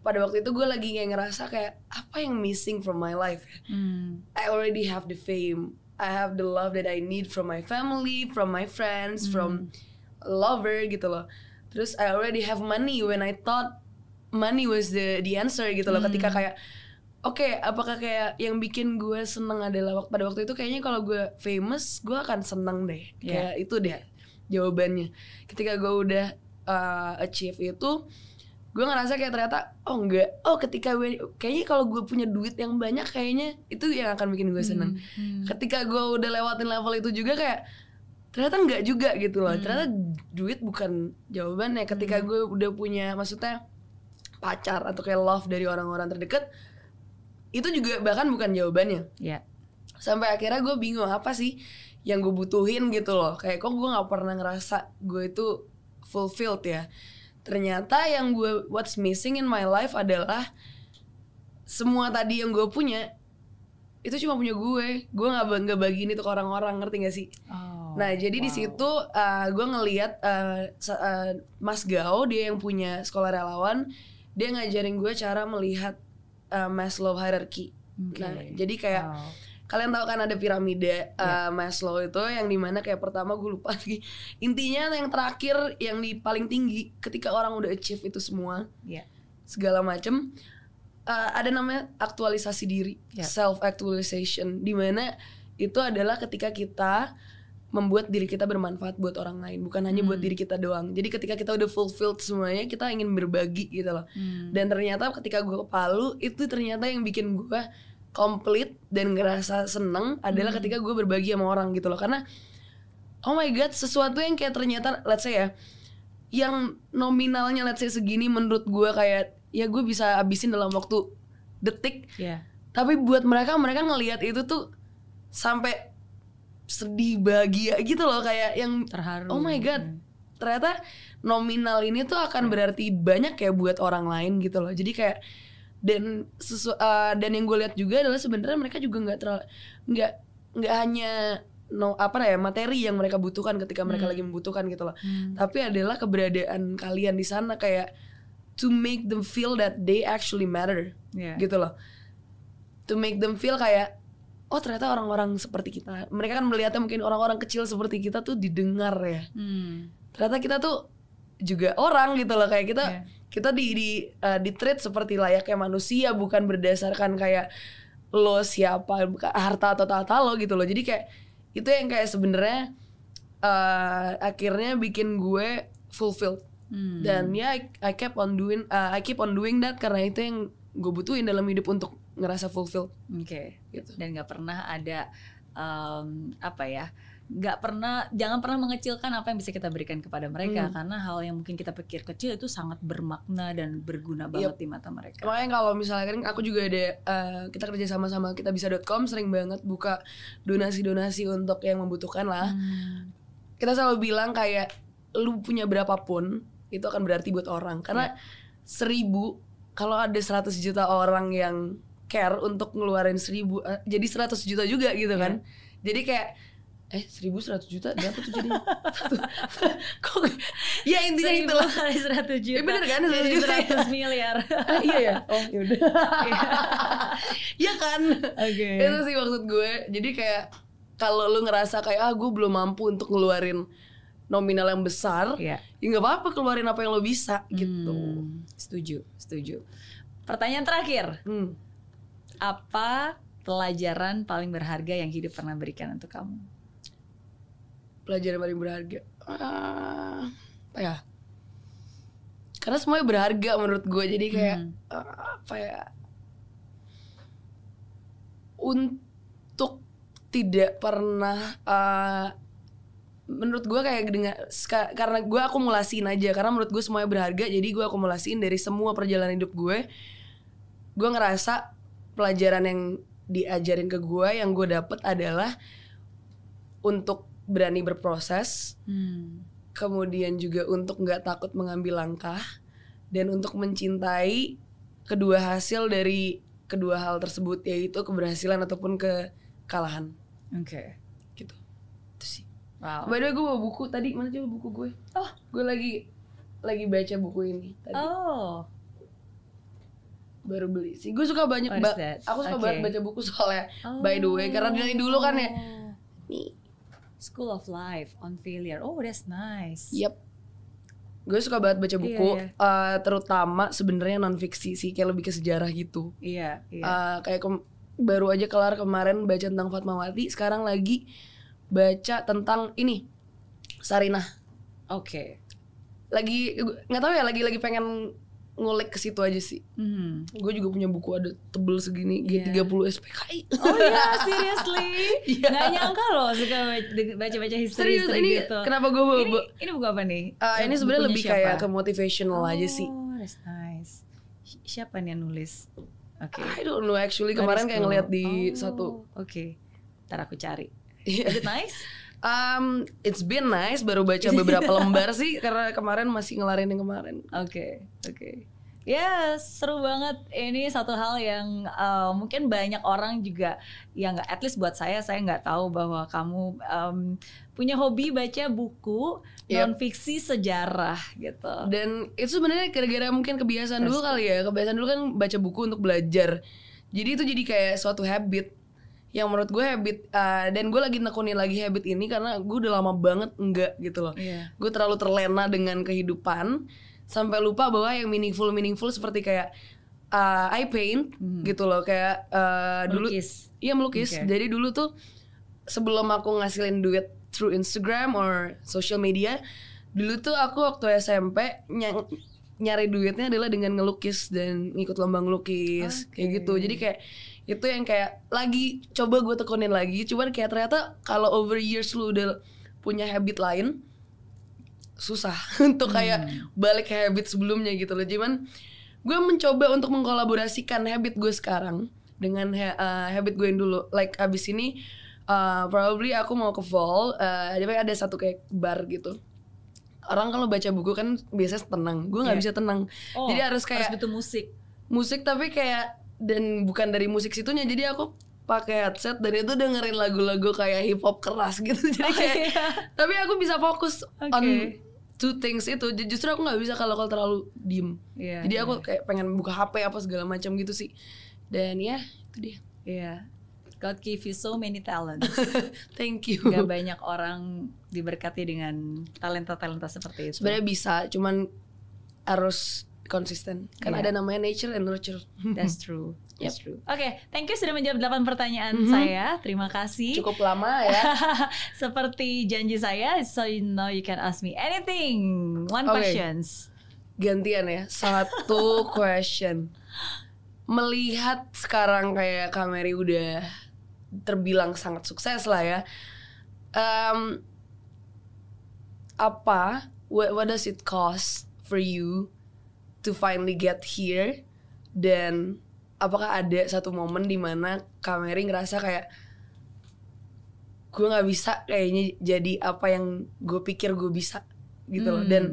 pada waktu itu gue lagi kayak ngerasa kayak apa yang missing from my life ya? Hmm. I already have the fame I have the love that I need from my family from my friends from a lover gitu loh. Terus I already have money. When I thought money was the the answer gitu loh ketika kayak oke apakah kayak yang bikin gue seneng adalah wak- pada waktu itu kayaknya kalau gue famous gue akan seneng deh. Kayak itu deh jawabannya. Ketika gue udah uh, achieve itu gue ngerasa kayak ternyata oh enggak. Oh ketika gue kayaknya kalau gue punya duit yang banyak kayaknya itu yang akan bikin gue seneng. Hmm. ketika gue udah lewatin level itu juga kayak ternyata enggak juga gitu loh. Ternyata duit bukan jawabannya. Ketika gue udah punya maksudnya pacar atau kayak love dari orang-orang terdekat itu juga bahkan bukan jawabannya. Ya. sampai akhirnya gue bingung apa sih yang gue butuhin gitu loh. Kayak kok gue nggak pernah ngerasa gue itu fulfilled ya ternyata yang gue what's missing in my life adalah semua tadi yang gue punya itu cuma punya gue gue nggak nggak bagiin itu ke orang-orang ngerti gak sih Oh, nah jadi di wow. situ uh, gue ngelihat uh, uh, Mas Gao dia yang punya sekolah relawan dia ngajarin gue cara melihat uh, Maslow hierarchy Oke. nah jadi kayak Wow. Kalian tahu kan ada piramida Iya. uh, Maslow itu yang di mana kayak pertama gue lupa *laughs* lagi intinya yang terakhir yang di paling tinggi ketika orang udah achieve itu semua Ya. segala macem uh, ada namanya aktualisasi diri Ya. self actualization di mana itu adalah ketika kita membuat diri kita bermanfaat buat orang lain bukan hanya buat Hmm. diri kita doang jadi ketika kita udah fulfilled semuanya kita ingin berbagi gitu loh Hmm. dan ternyata ketika gue ke Palu itu ternyata yang bikin gue komplit dan ngerasa seneng adalah Hmm. ketika gue berbagi sama orang gitu loh karena oh my god sesuatu yang kayak ternyata let's say ya yang nominalnya let's say segini menurut gue kayak ya gue bisa habisin dalam waktu detik Ya. tapi buat mereka mereka ngelihat itu tuh sampai sedih bahagia gitu loh kayak yang Terharu. oh my god Hmm. ternyata nominal ini tuh akan berarti banyak ya buat orang lain gitu loh jadi kayak dan sesu uh, dan yang gue lihat juga adalah sebenarnya mereka juga nggak terlalu nggak nggak hanya no apa ya materi yang mereka butuhkan ketika mereka Hmm. lagi membutuhkan gitu loh Hmm. tapi adalah keberadaan kalian di sana kayak to make them feel that they actually matter Ya. gitu loh to make them feel kayak oh ternyata orang-orang seperti kita mereka kan melihatnya mungkin orang-orang kecil seperti kita tuh didengar ya Hmm. ternyata kita tuh juga orang gitu loh kayak kita Iya. Kita di di uh, di treat seperti layaknya manusia bukan berdasarkan kayak lo siapa bukan harta atau tata lo gitu loh jadi kayak itu yang kayak sebenarnya uh, akhirnya bikin gue fulfilled Hmm. dan ya I, I kept on doing uh, I keep on doing that karena itu yang gue butuhin dalam hidup untuk ngerasa fulfilled Oke. gitu Dan nggak pernah ada em, apa ya? Nggak pernah, jangan pernah mengecilkan apa yang bisa kita berikan kepada mereka Hmm. karena hal yang mungkin kita pikir kecil itu sangat bermakna dan berguna banget di mata mereka. Makanya kalau misalnya kan aku juga ada uh, kita kerja sama sama kita bisa.com sering banget buka donasi-donasi untuk yang membutuhkan lah. Hmm. Kita selalu bilang kayak lu punya berapapun itu akan berarti buat orang karena Iya. seribu kalau ada 100 juta orang yang care untuk ngeluarin seribu eh, jadi 100 juta juga gitu Iya. kan. Jadi kayak eh seribu seratus juta berapa tuh *laughs* Satu. kok ya intinya itu lah 100 juta. Eh, bener kan, 100 Jadi juta. 100 miliar. *laughs* Ah, iya ya oh yaudah Iya *laughs* kan Oke. itu sih maksud gue jadi kayak kalau lu ngerasa kayak ah gue belum mampu untuk ngeluarin nominal yang besar Iya. ya nggak apa-apa keluarin apa yang lo bisa gitu Hmm, setuju, setuju. Pertanyaan terakhir, Hmm. apa pelajaran paling berharga yang hidup pernah berikan untuk kamu? Pelajaran paling berharga? Apa ya. Karena semuanya berharga menurut gue jadi kayak Hmm. ah, apa ya? Untuk tidak pernah ah, menurut gue kayak dengan karena gue akumulasiin aja. Karena menurut gue semuanya berharga jadi gue akumulasiin dari semua perjalanan hidup gue gue ngerasa pelajaran yang diajarin ke gue yang gue dapet adalah untuk berani berproses Hmm. kemudian juga untuk nggak takut mengambil langkah dan untuk mencintai kedua hasil dari kedua hal tersebut yaitu keberhasilan ataupun kekalahan Oke. gitu. Itu sih. Wow. By the way gue bawa buku tadi mana coba buku gue? Oh. Gue lagi lagi baca buku ini tadi. Oh. Baru beli sih. Gue suka banyak ba- aku suka Okay. banget baca buku soalnya. By the way, karena dari dulu kan ya. Oh. Nih. School of Life on Failure. Oh, that's nice. Yep. Gue suka banget baca buku, Iya, eh, terutama sebenarnya non fiksi sih, kayak lebih ke sejarah gitu. Iya, iya. Eh, kayak kem- baru aja kelar kemarin baca tentang Fatmawati, sekarang lagi baca tentang ini Sarinah. Oke. Lagi nggak tahu ya, lagi lagi pengen ngulik ke situ aja sih. Mhm. Gue juga punya buku ada tebel segini, Iya. G30 SPKI. Oh ya, seriously? *laughs* Iya. Nggak nyangka loh suka baca- baca-baca history, Serius ini gitu. kenapa gue ini, ini buku apa nih? Eh, ini sebenarnya lebih siapa? kayak ke motivational aja sih. Oh, that's nice. Si- Siapa nih yang nulis? Oke. I don't know actually kemarin kayak ngeliat di Oh, satu. Oke. Ntar aku cari. Iya. Is it nice? *laughs* Um, it's been nice baru baca *laughs* beberapa lembar sih karena kemarin masih ngelarin yang kemarin. Oke, oke. Ya seru banget. Ini satu hal yang uh, mungkin banyak orang juga yang nggak, at least buat saya, saya nggak tahu bahwa kamu um, punya hobi baca buku Yep. non fiksi sejarah gitu. Dan itu sebenarnya gara-gara mungkin kebiasaan dulu kali ya. Kebiasaan dulu kan baca buku untuk belajar. Jadi itu jadi kayak suatu habit yang menurut gue habit uh, dan gue lagi nekunin lagi habit ini karena gue udah lama banget enggak gitu loh. Iya. Gue terlalu terlena dengan kehidupan sampai lupa bahwa yang meaningful meaningful seperti kayak uh, I paint gitu loh kayak uh, dulu Melukis. Iya melukis. Oke. Jadi dulu tuh sebelum aku ngasilin duit through Instagram or social media, dulu tuh aku waktu SMP ny- nyari duitnya adalah dengan ngelukis dan ngikut lomba ngelukis kayak Oke. gitu. Jadi kayak itu yang kayak lagi coba gue tekunin lagi. Cuman kayak ternyata kalau over years lu udah punya habit lain susah *laughs* untuk kayak balik ke habit sebelumnya gitu loh. Cuman gue mencoba untuk mengkolaborasikan habit gue sekarang dengan ha- uh, habit gue yang dulu. Like abis ini uh, probably aku mau ke Vol, uh, ada satu kayak bar gitu. Orang kalau baca buku kan biasanya tenang, gue nggak Iya. bisa tenang. Oh, jadi harus kayak harus butuh musik. musik tapi kayak dan bukan dari musik situnya. Jadi aku pakai headset dan itu dengerin lagu-lagu kayak hip hop keras gitu. *laughs* Jadi kayak iya. tapi aku bisa fokus on Oke. two things itu. Ju- Justru aku nggak bisa kalau kalau terlalu diem. Iya, Jadi iya. aku kayak pengen buka HP apa segala macam gitu sih. Dan ya itu dia. Iya. God give you so many talents. *laughs* Thank you. Gak banyak orang diberkati dengan talenta-talenta seperti itu. Sebenarnya bisa, cuman harus konsisten. Kan Iya. ada namanya nature and nurture. That's *laughs* true. That's Yep. true. Oke, thank you sudah menjawab 8 pertanyaan Mhm. saya. Terima kasih. Cukup lama ya. *laughs* Seperti janji saya, so you know you can ask me anything. One Oke. questions. Gantian ya. Satu question. Melihat sekarang kayak Kameri udah terbilang sangat sukses lah ya. Em, apa what, what does it cost for you to finally get here dan apakah ada satu momen di mana Kameri ngerasa kayak gue nggak bisa kayaknya jadi apa yang gue pikir gue bisa gitu loh Hmm. dan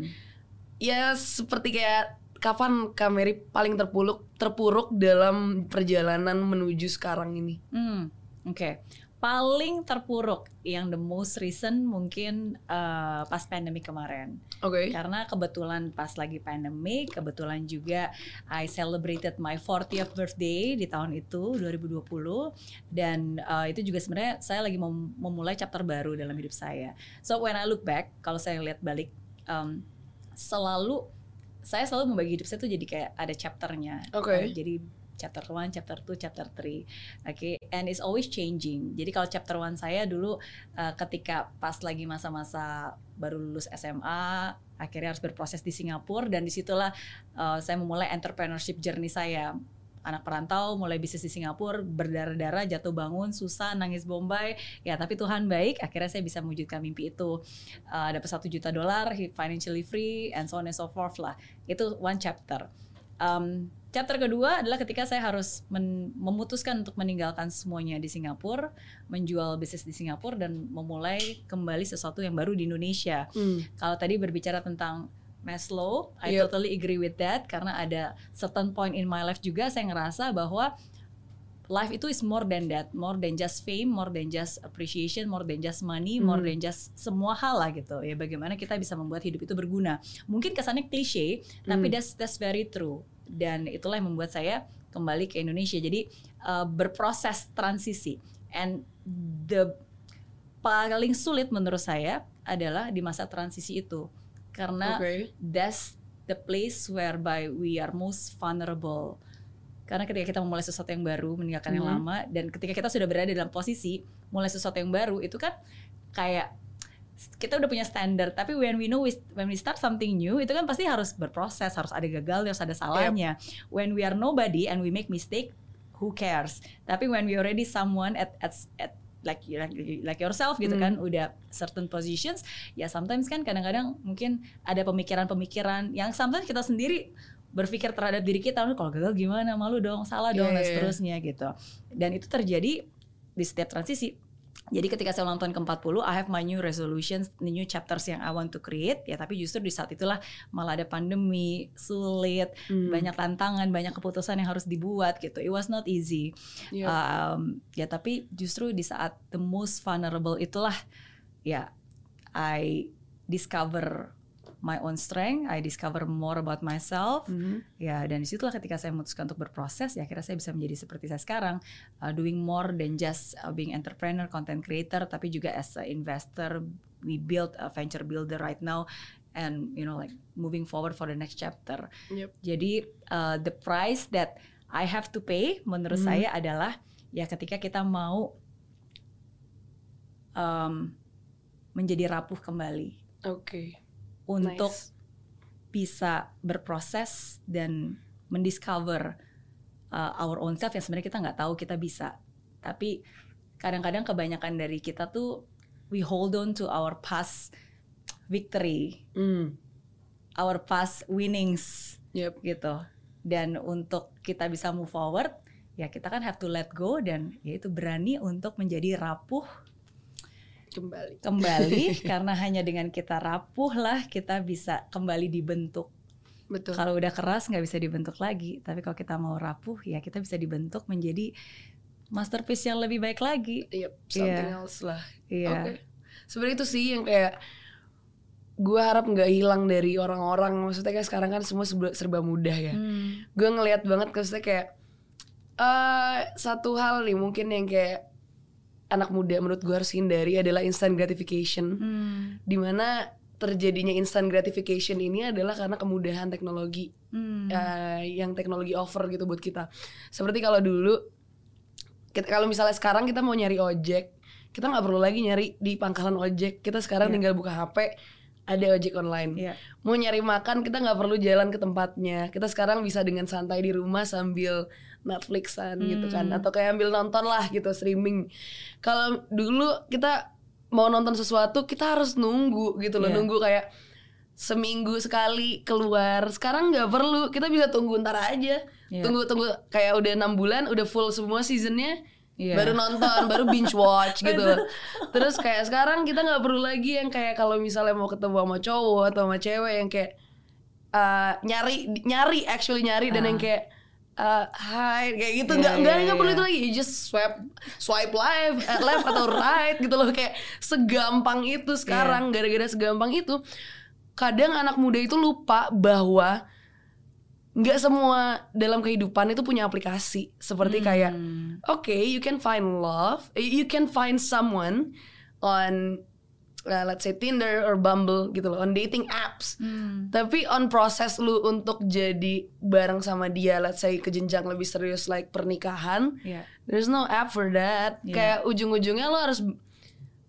ya seperti kayak kapan Kameri paling terpuruk terpuruk dalam perjalanan menuju sekarang ini Hmm, oke. Paling terpuruk yang the most recent mungkin eh, pas pandemi kemarin. oke Karena kebetulan pas lagi pandemi, kebetulan juga I celebrated my 40th birthday di tahun itu 2020 dan uh, itu juga sebenarnya saya lagi mem- memulai chapter baru dalam hidup saya. So when I look back, kalau saya lihat balik um, selalu saya selalu membagi hidup saya tuh jadi kayak ada chapternya. Oke. Uh, jadi chapter 1, chapter 2, chapter 3. Oke, and it's always changing. Jadi kalau chapter 1 saya dulu uh, ketika pas lagi masa-masa baru lulus SMA, akhirnya harus berproses di Singapura dan di situlah uh, saya memulai entrepreneurship journey saya. Anak perantau, mulai bisnis di Singapura, berdarah-darah, jatuh bangun, susah, nangis bombay. Ya, tapi Tuhan baik, akhirnya saya bisa mewujudkan mimpi itu. Uh, dapat satu juta dolar, financially free, and so on and so forth lah. Itu one chapter. Um, chapter kedua adalah ketika saya harus memutuskan untuk meninggalkan semuanya di Singapura, menjual bisnis di Singapura dan memulai kembali sesuatu yang baru di Indonesia. Hmm. Kalau tadi berbicara tentang Maslow, I Yep. totally agree with that karena ada certain point in my life juga saya ngerasa bahwa life itu is more than that, more than just fame, more than just appreciation, more than just money, more Hmm. than just semua hal lah gitu. Ya bagaimana kita bisa membuat hidup itu berguna. Mungkin kesannya klise, tapi Hmm. that's that's very true. Dan itulah yang membuat saya kembali ke Indonesia. Jadi uh, berproses transisi. And the paling sulit menurut saya adalah di masa transisi itu. Karena Oke. that's the place whereby we are most vulnerable. Karena ketika kita memulai sesuatu yang baru, meninggalkan yang Mhm. lama, dan ketika kita sudah berada dalam posisi mulai sesuatu yang baru, itu kan kayak kita udah punya standar. Tapi when we know we, when we start something new, itu kan pasti harus berproses, harus ada gagal, harus ada salahnya. When we are nobody and we make mistake, who cares? Tapi when we already someone at at, at like like like yourself gitu Hmm. kan udah certain positions ya sometimes kan kadang-kadang mungkin ada pemikiran-pemikiran yang sometimes kita sendiri berpikir terhadap diri kita "Aduh, kalau gagal gimana malu dong salah dong Iya, dan iya, iya. seterusnya gitu dan itu terjadi di setiap transisi jadi ketika saya ulang tahun ke-40 I have my new resolutions the new chapters yang I want to create ya tapi justru di saat itulah malah ada pandemi sulit Hmm. banyak tantangan banyak keputusan yang harus dibuat gitu it was not easy Iya. Um, ya tapi justru di saat the most vulnerable itulah ya I discover my own strength, I discover more about myself. Mhm. Ya dan di situlah ketika saya memutuskan untuk berproses, ya akhirnya saya bisa menjadi seperti saya sekarang, uh, doing more than just uh, being entrepreneur, content creator, tapi juga as a investor, we build a venture builder right now, and you know like moving forward for the next chapter. Yep. Jadi uh, the price that I have to pay menurut Hmm. saya adalah ya ketika kita mau um, menjadi rapuh kembali Oke. Untuk Nice. bisa berproses dan mendiscover uh, our own self yang sebenarnya kita nggak tahu kita bisa. Tapi kadang-kadang kebanyakan dari kita tuh we hold on to our past victory, Hmm. our past winnings Yep. gitu. Dan untuk kita bisa move forward, ya kita kan have to let go dan yaitu berani untuk menjadi rapuh Kembali. kembali *laughs* karena hanya dengan kita rapuh lah kita bisa kembali dibentuk. Betul. Kalau udah keras nggak bisa dibentuk lagi, tapi kalau kita mau rapuh ya kita bisa dibentuk menjadi masterpiece yang lebih baik lagi. Yep. Something Iya. else lah. Iya. Oke. Sebenarnya itu sih yang kayak gue harap nggak hilang dari orang-orang. Maksudnya kayak sekarang kan semua serba, mudah ya. Hmm. Gue ngelihat banget maksudnya kayak eh satu hal nih mungkin yang kayak anak muda menurut gue harus hindari adalah instant gratification. Hmm. Di mana terjadinya instant gratification ini adalah karena kemudahan teknologi Hmm. eh, yang teknologi offer gitu buat kita. Seperti kalau dulu, kita, kalau misalnya sekarang kita mau nyari ojek, kita nggak perlu lagi nyari di pangkalan ojek. Kita sekarang Iya. tinggal buka HP, ada ojek online. Iya. Mau nyari makan, kita nggak perlu jalan ke tempatnya. Kita sekarang bisa dengan santai di rumah sambil Netflixan gitu kan, Hmm. atau kayak ambil nonton lah gitu streaming. Kalau dulu kita mau nonton sesuatu, kita harus nunggu gitu loh, Iya. nunggu kayak seminggu sekali keluar. Sekarang nggak perlu, kita bisa tunggu ntar aja. Iya. Tunggu tunggu kayak udah enam bulan, udah full semua seasonnya, Iya. baru nonton, baru binge watch *laughs* gitu. loh. Terus kayak sekarang kita nggak perlu lagi yang kayak kalau misalnya mau ketemu sama cowok atau sama cewek yang kayak uh, nyari nyari actually nyari dan Ah. yang kayak uh, hi kayak gitu Iya, nggak nggak iya, nggak perlu iya. itu lagi you just swipe swipe left left atau right gitu loh kayak segampang itu Iya. sekarang gara-gara segampang itu kadang anak muda itu lupa bahwa nggak semua dalam kehidupan itu punya aplikasi seperti kayak Hmm. Oke, you can find love, you can find someone on uh, let's say Tinder or Bumble gitu loh, on dating apps. Hmm. Tapi on proses lu untuk jadi bareng sama dia, let's say ke jenjang lebih serius like pernikahan, Iya. there's no app for that. Yeah. Kayak ujung-ujungnya lo harus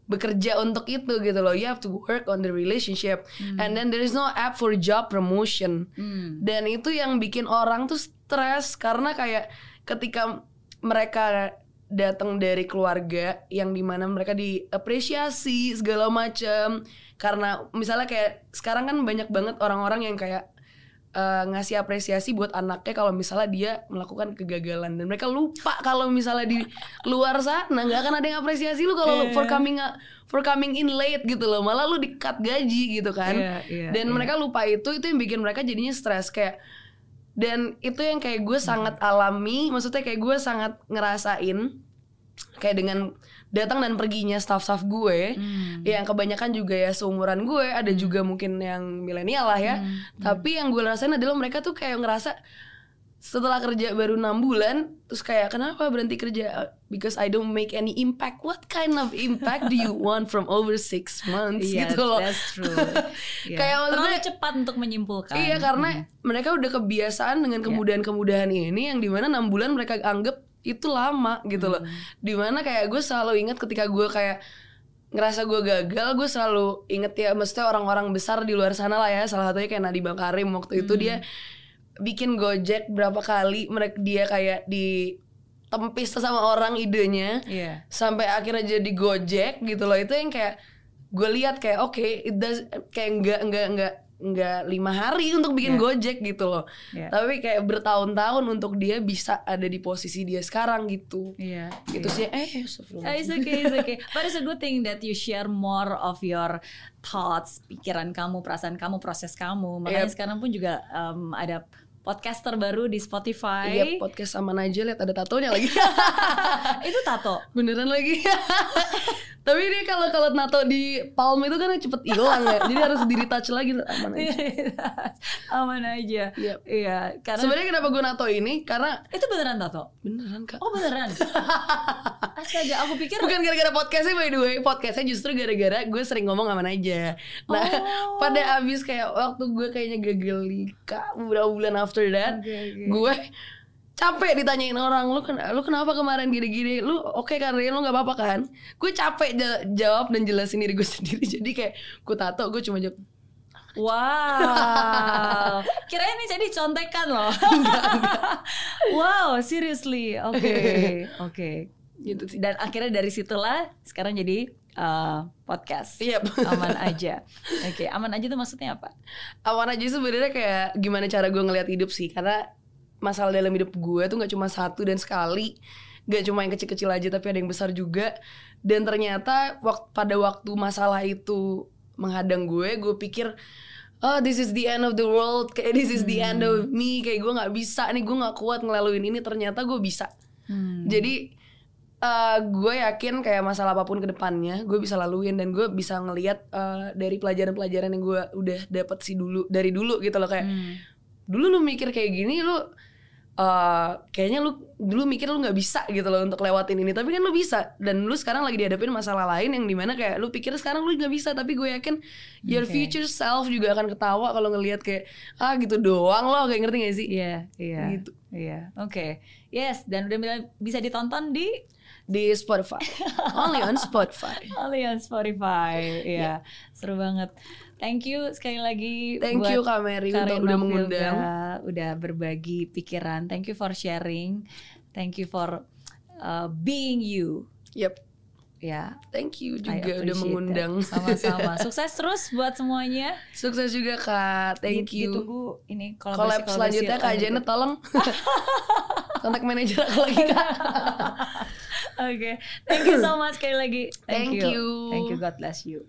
bekerja untuk itu gitu loh. You have to work on the relationship. And then there is no app for job promotion. Hmm. Dan itu yang bikin orang tuh stres karena kayak ketika mereka datang dari keluarga yang di mana mereka diapresiasi segala macam karena misalnya kayak sekarang kan banyak banget orang-orang yang kayak eh, ngasih apresiasi buat anaknya kalau misalnya dia melakukan kegagalan. Dan mereka lupa kalau misalnya di luar sana nggak akan ada yang apresiasi lu kalau Iya. for coming for coming in late gitu loh. Malah lu di cut gaji gitu kan. Iya, iya, dan iya. mereka lupa itu itu yang bikin mereka jadinya stres. Kayak dan itu yang kayak gue sangat alami maksudnya kayak gue sangat ngerasain kayak dengan datang dan perginya staff-staff gue Hmm. yang kebanyakan juga ya seumuran gue ada juga mungkin yang milenial lah ya Hmm. tapi yang gue rasain adalah mereka tuh kayak ngerasa setelah kerja baru enam bulan terus kayak kenapa berhenti kerja because I don't make any impact what kind of impact do you *laughs* want from over six months Yes, gitu loh that's true. *laughs* Iya. Kayak maksudnya- terlalu cepat untuk menyimpulkan. Iya karena mereka udah kebiasaan dengan Iya. kemudahan-kemudahan ini yang di mana enam bulan mereka anggap itu lama gitu loh. Hmm. Di mana kayak gue selalu ingat ketika gue kayak ngerasa gue gagal, gue selalu inget ya, maksudnya orang-orang besar di luar sana lah ya, salah satunya kayak Nadiem Makarim waktu Hmm. itu dia bikin Gojek berapa kali mereka dia kayak di tempis sama orang idenya Iya. sampai akhirnya jadi Gojek gitu loh itu yang kayak gue lihat kayak oke it does kayak nggak nggak nggak nggak lima hari untuk bikin Iya. Gojek gitu loh Iya. tapi kayak bertahun-tahun untuk dia bisa ada di posisi dia sekarang gitu Iya. gitu iya. sih eh astagfirullah. it's okay, it's okay. But it's a good thing that you share more of your thoughts, pikiran kamu, perasaan kamu, proses kamu. Makanya Yep. sekarang pun juga um, ada podcaster baru di Spotify. Iya podcast sama Najwa lihat ada tatonya lagi *laughs* Itu tato. beneran lagi *laughs* tapi ini kalau kalau nato di palm itu kan cepet hilang ya jadi harus di retouch lagi aman aja *laughs* Aman aja. Yep. Iya, karena sebenarnya kenapa gue nato ini karena itu beneran tato. beneran kak Oh beneran. Astaga, aku pikir Bukan gara-gara podcastnya by the way Podcastnya justru gara-gara gue sering ngomong aman aja Nah Oh. pada abis kayak waktu gue kayaknya gagal nikah Beberapa bulan after that Oke, oke. Gue capek ditanyain orang lu ken lu kenapa kemarin gini-gini? Lu oke kan Rian lu nggak apa-apa kan? Gue capek ja- jawab dan jelasin diri gue *laughs* sendiri. Jadi kayak gue tato gue cuma jawab Wow, *laughs* kirain ini jadi contekan loh. *laughs* wow, seriously, oke, oke. gitu sih. Dan akhirnya dari situlah sekarang jadi uh, podcast. iya Aman *laughs* aja. Oke, aman aja tuh maksudnya apa? awan aja sebenarnya kayak gimana cara gue ngelihat hidup sih karena masalah dalam hidup gue tuh nggak cuma satu dan sekali nggak cuma yang kecil-kecil aja tapi ada yang besar juga dan ternyata wak- pada waktu masalah itu menghadang gue gue pikir oh this is the end of the world kayak this is the end of me kayak gue nggak bisa nih gue nggak kuat ngelaluin ini ternyata gue bisa Hmm. jadi eh, gue yakin kayak masalah apa pun ke depannya gue bisa laluin dan gue bisa ngelihat eh, dari pelajaran-pelajaran yang gue udah dapet sih dulu dari dulu gitu loh kayak Hmm. dulu lu mikir kayak gini lu eh, kayaknya lu dulu mikir lu nggak bisa gitu loh untuk lewatin ini tapi kan lu bisa dan lu sekarang lagi dihadapin masalah lain yang di mana kayak lu pikir sekarang lu nggak bisa tapi gue yakin your future self juga akan ketawa kalau ngelihat kayak ah gitu doang loh kayak ngerti gak sih Iya, iya. Gitu. Iya. Oke. Yes, dan udah bisa ditonton di di Spotify *laughs* only on Spotify Only on Spotify. Iya. Seru banget. Thank you sekali lagi thank buat you Kak Mary untuk udah mengundang udah berbagi pikiran. Thank you for sharing. Thank you for uh, being you. yep ya. Thank you juga udah mengundang. Sama-sama. *laughs* Sukses terus buat semuanya. Sukses juga kak. Thank you. ditunggu ini kolaborasi selanjutnya kak Jenna tolong. *laughs* Kontak manajer aku lagi kak. *laughs* Oke. Okay. thank you so much sekali lagi. Thank, thank you. you. Thank you. God bless you.